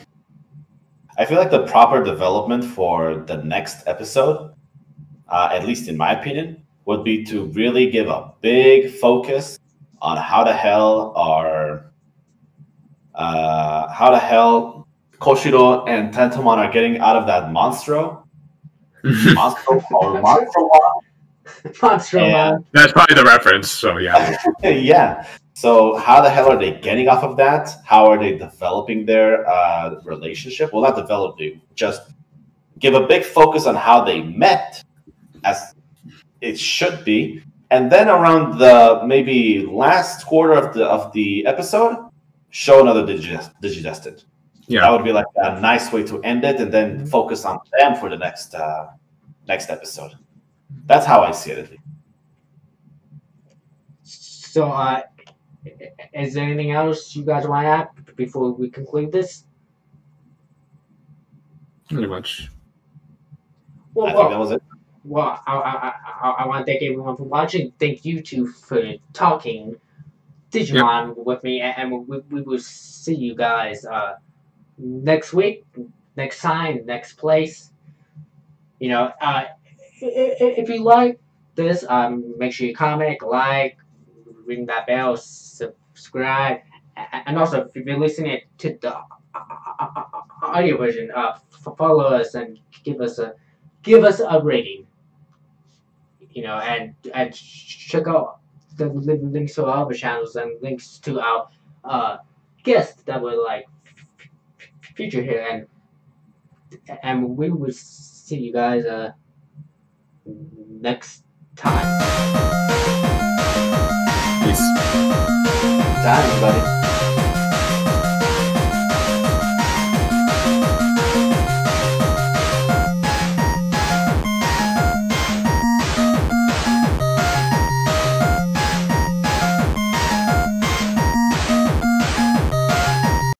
I feel like the proper development for the next episode, uh, at least in my opinion, would be to really give a big focus on how the hell are uh, how the hell Koshiro and Tentomon are getting out of that monstro, monstro or monstro. Monstro Yeah. Man. that's probably the reference so yeah yeah. So how the hell are they getting off of that? How are they developing their uh, relationship? Well, not developing, just give a big focus on how they met, as it should be, and then around the maybe last quarter of the of the episode, show another Digi- Digidestined. Yeah. that would be like a nice way to end it, and then focus on them for the next uh, next episode. That's how I see it. at least. So, uh, is there anything else you guys want to add before we conclude this? pretty much Well, I think that well, was it. well I, I, I, I want to thank everyone for watching. Thank you two for talking Digimon with me, and, and we, we will see you guys uh, next week, next time, next place. You know, uh, i- i- if you like this, um, make sure you comment, like, ring that bell, subscribe, and also if you're listening to the uh, uh, audio version, uh, follow us and give us a give us a rating. You know, and and check out the links to our other channels and links to our uh guests that were like featured here and and we will see you guys uh next time. Peace. Time, everybody.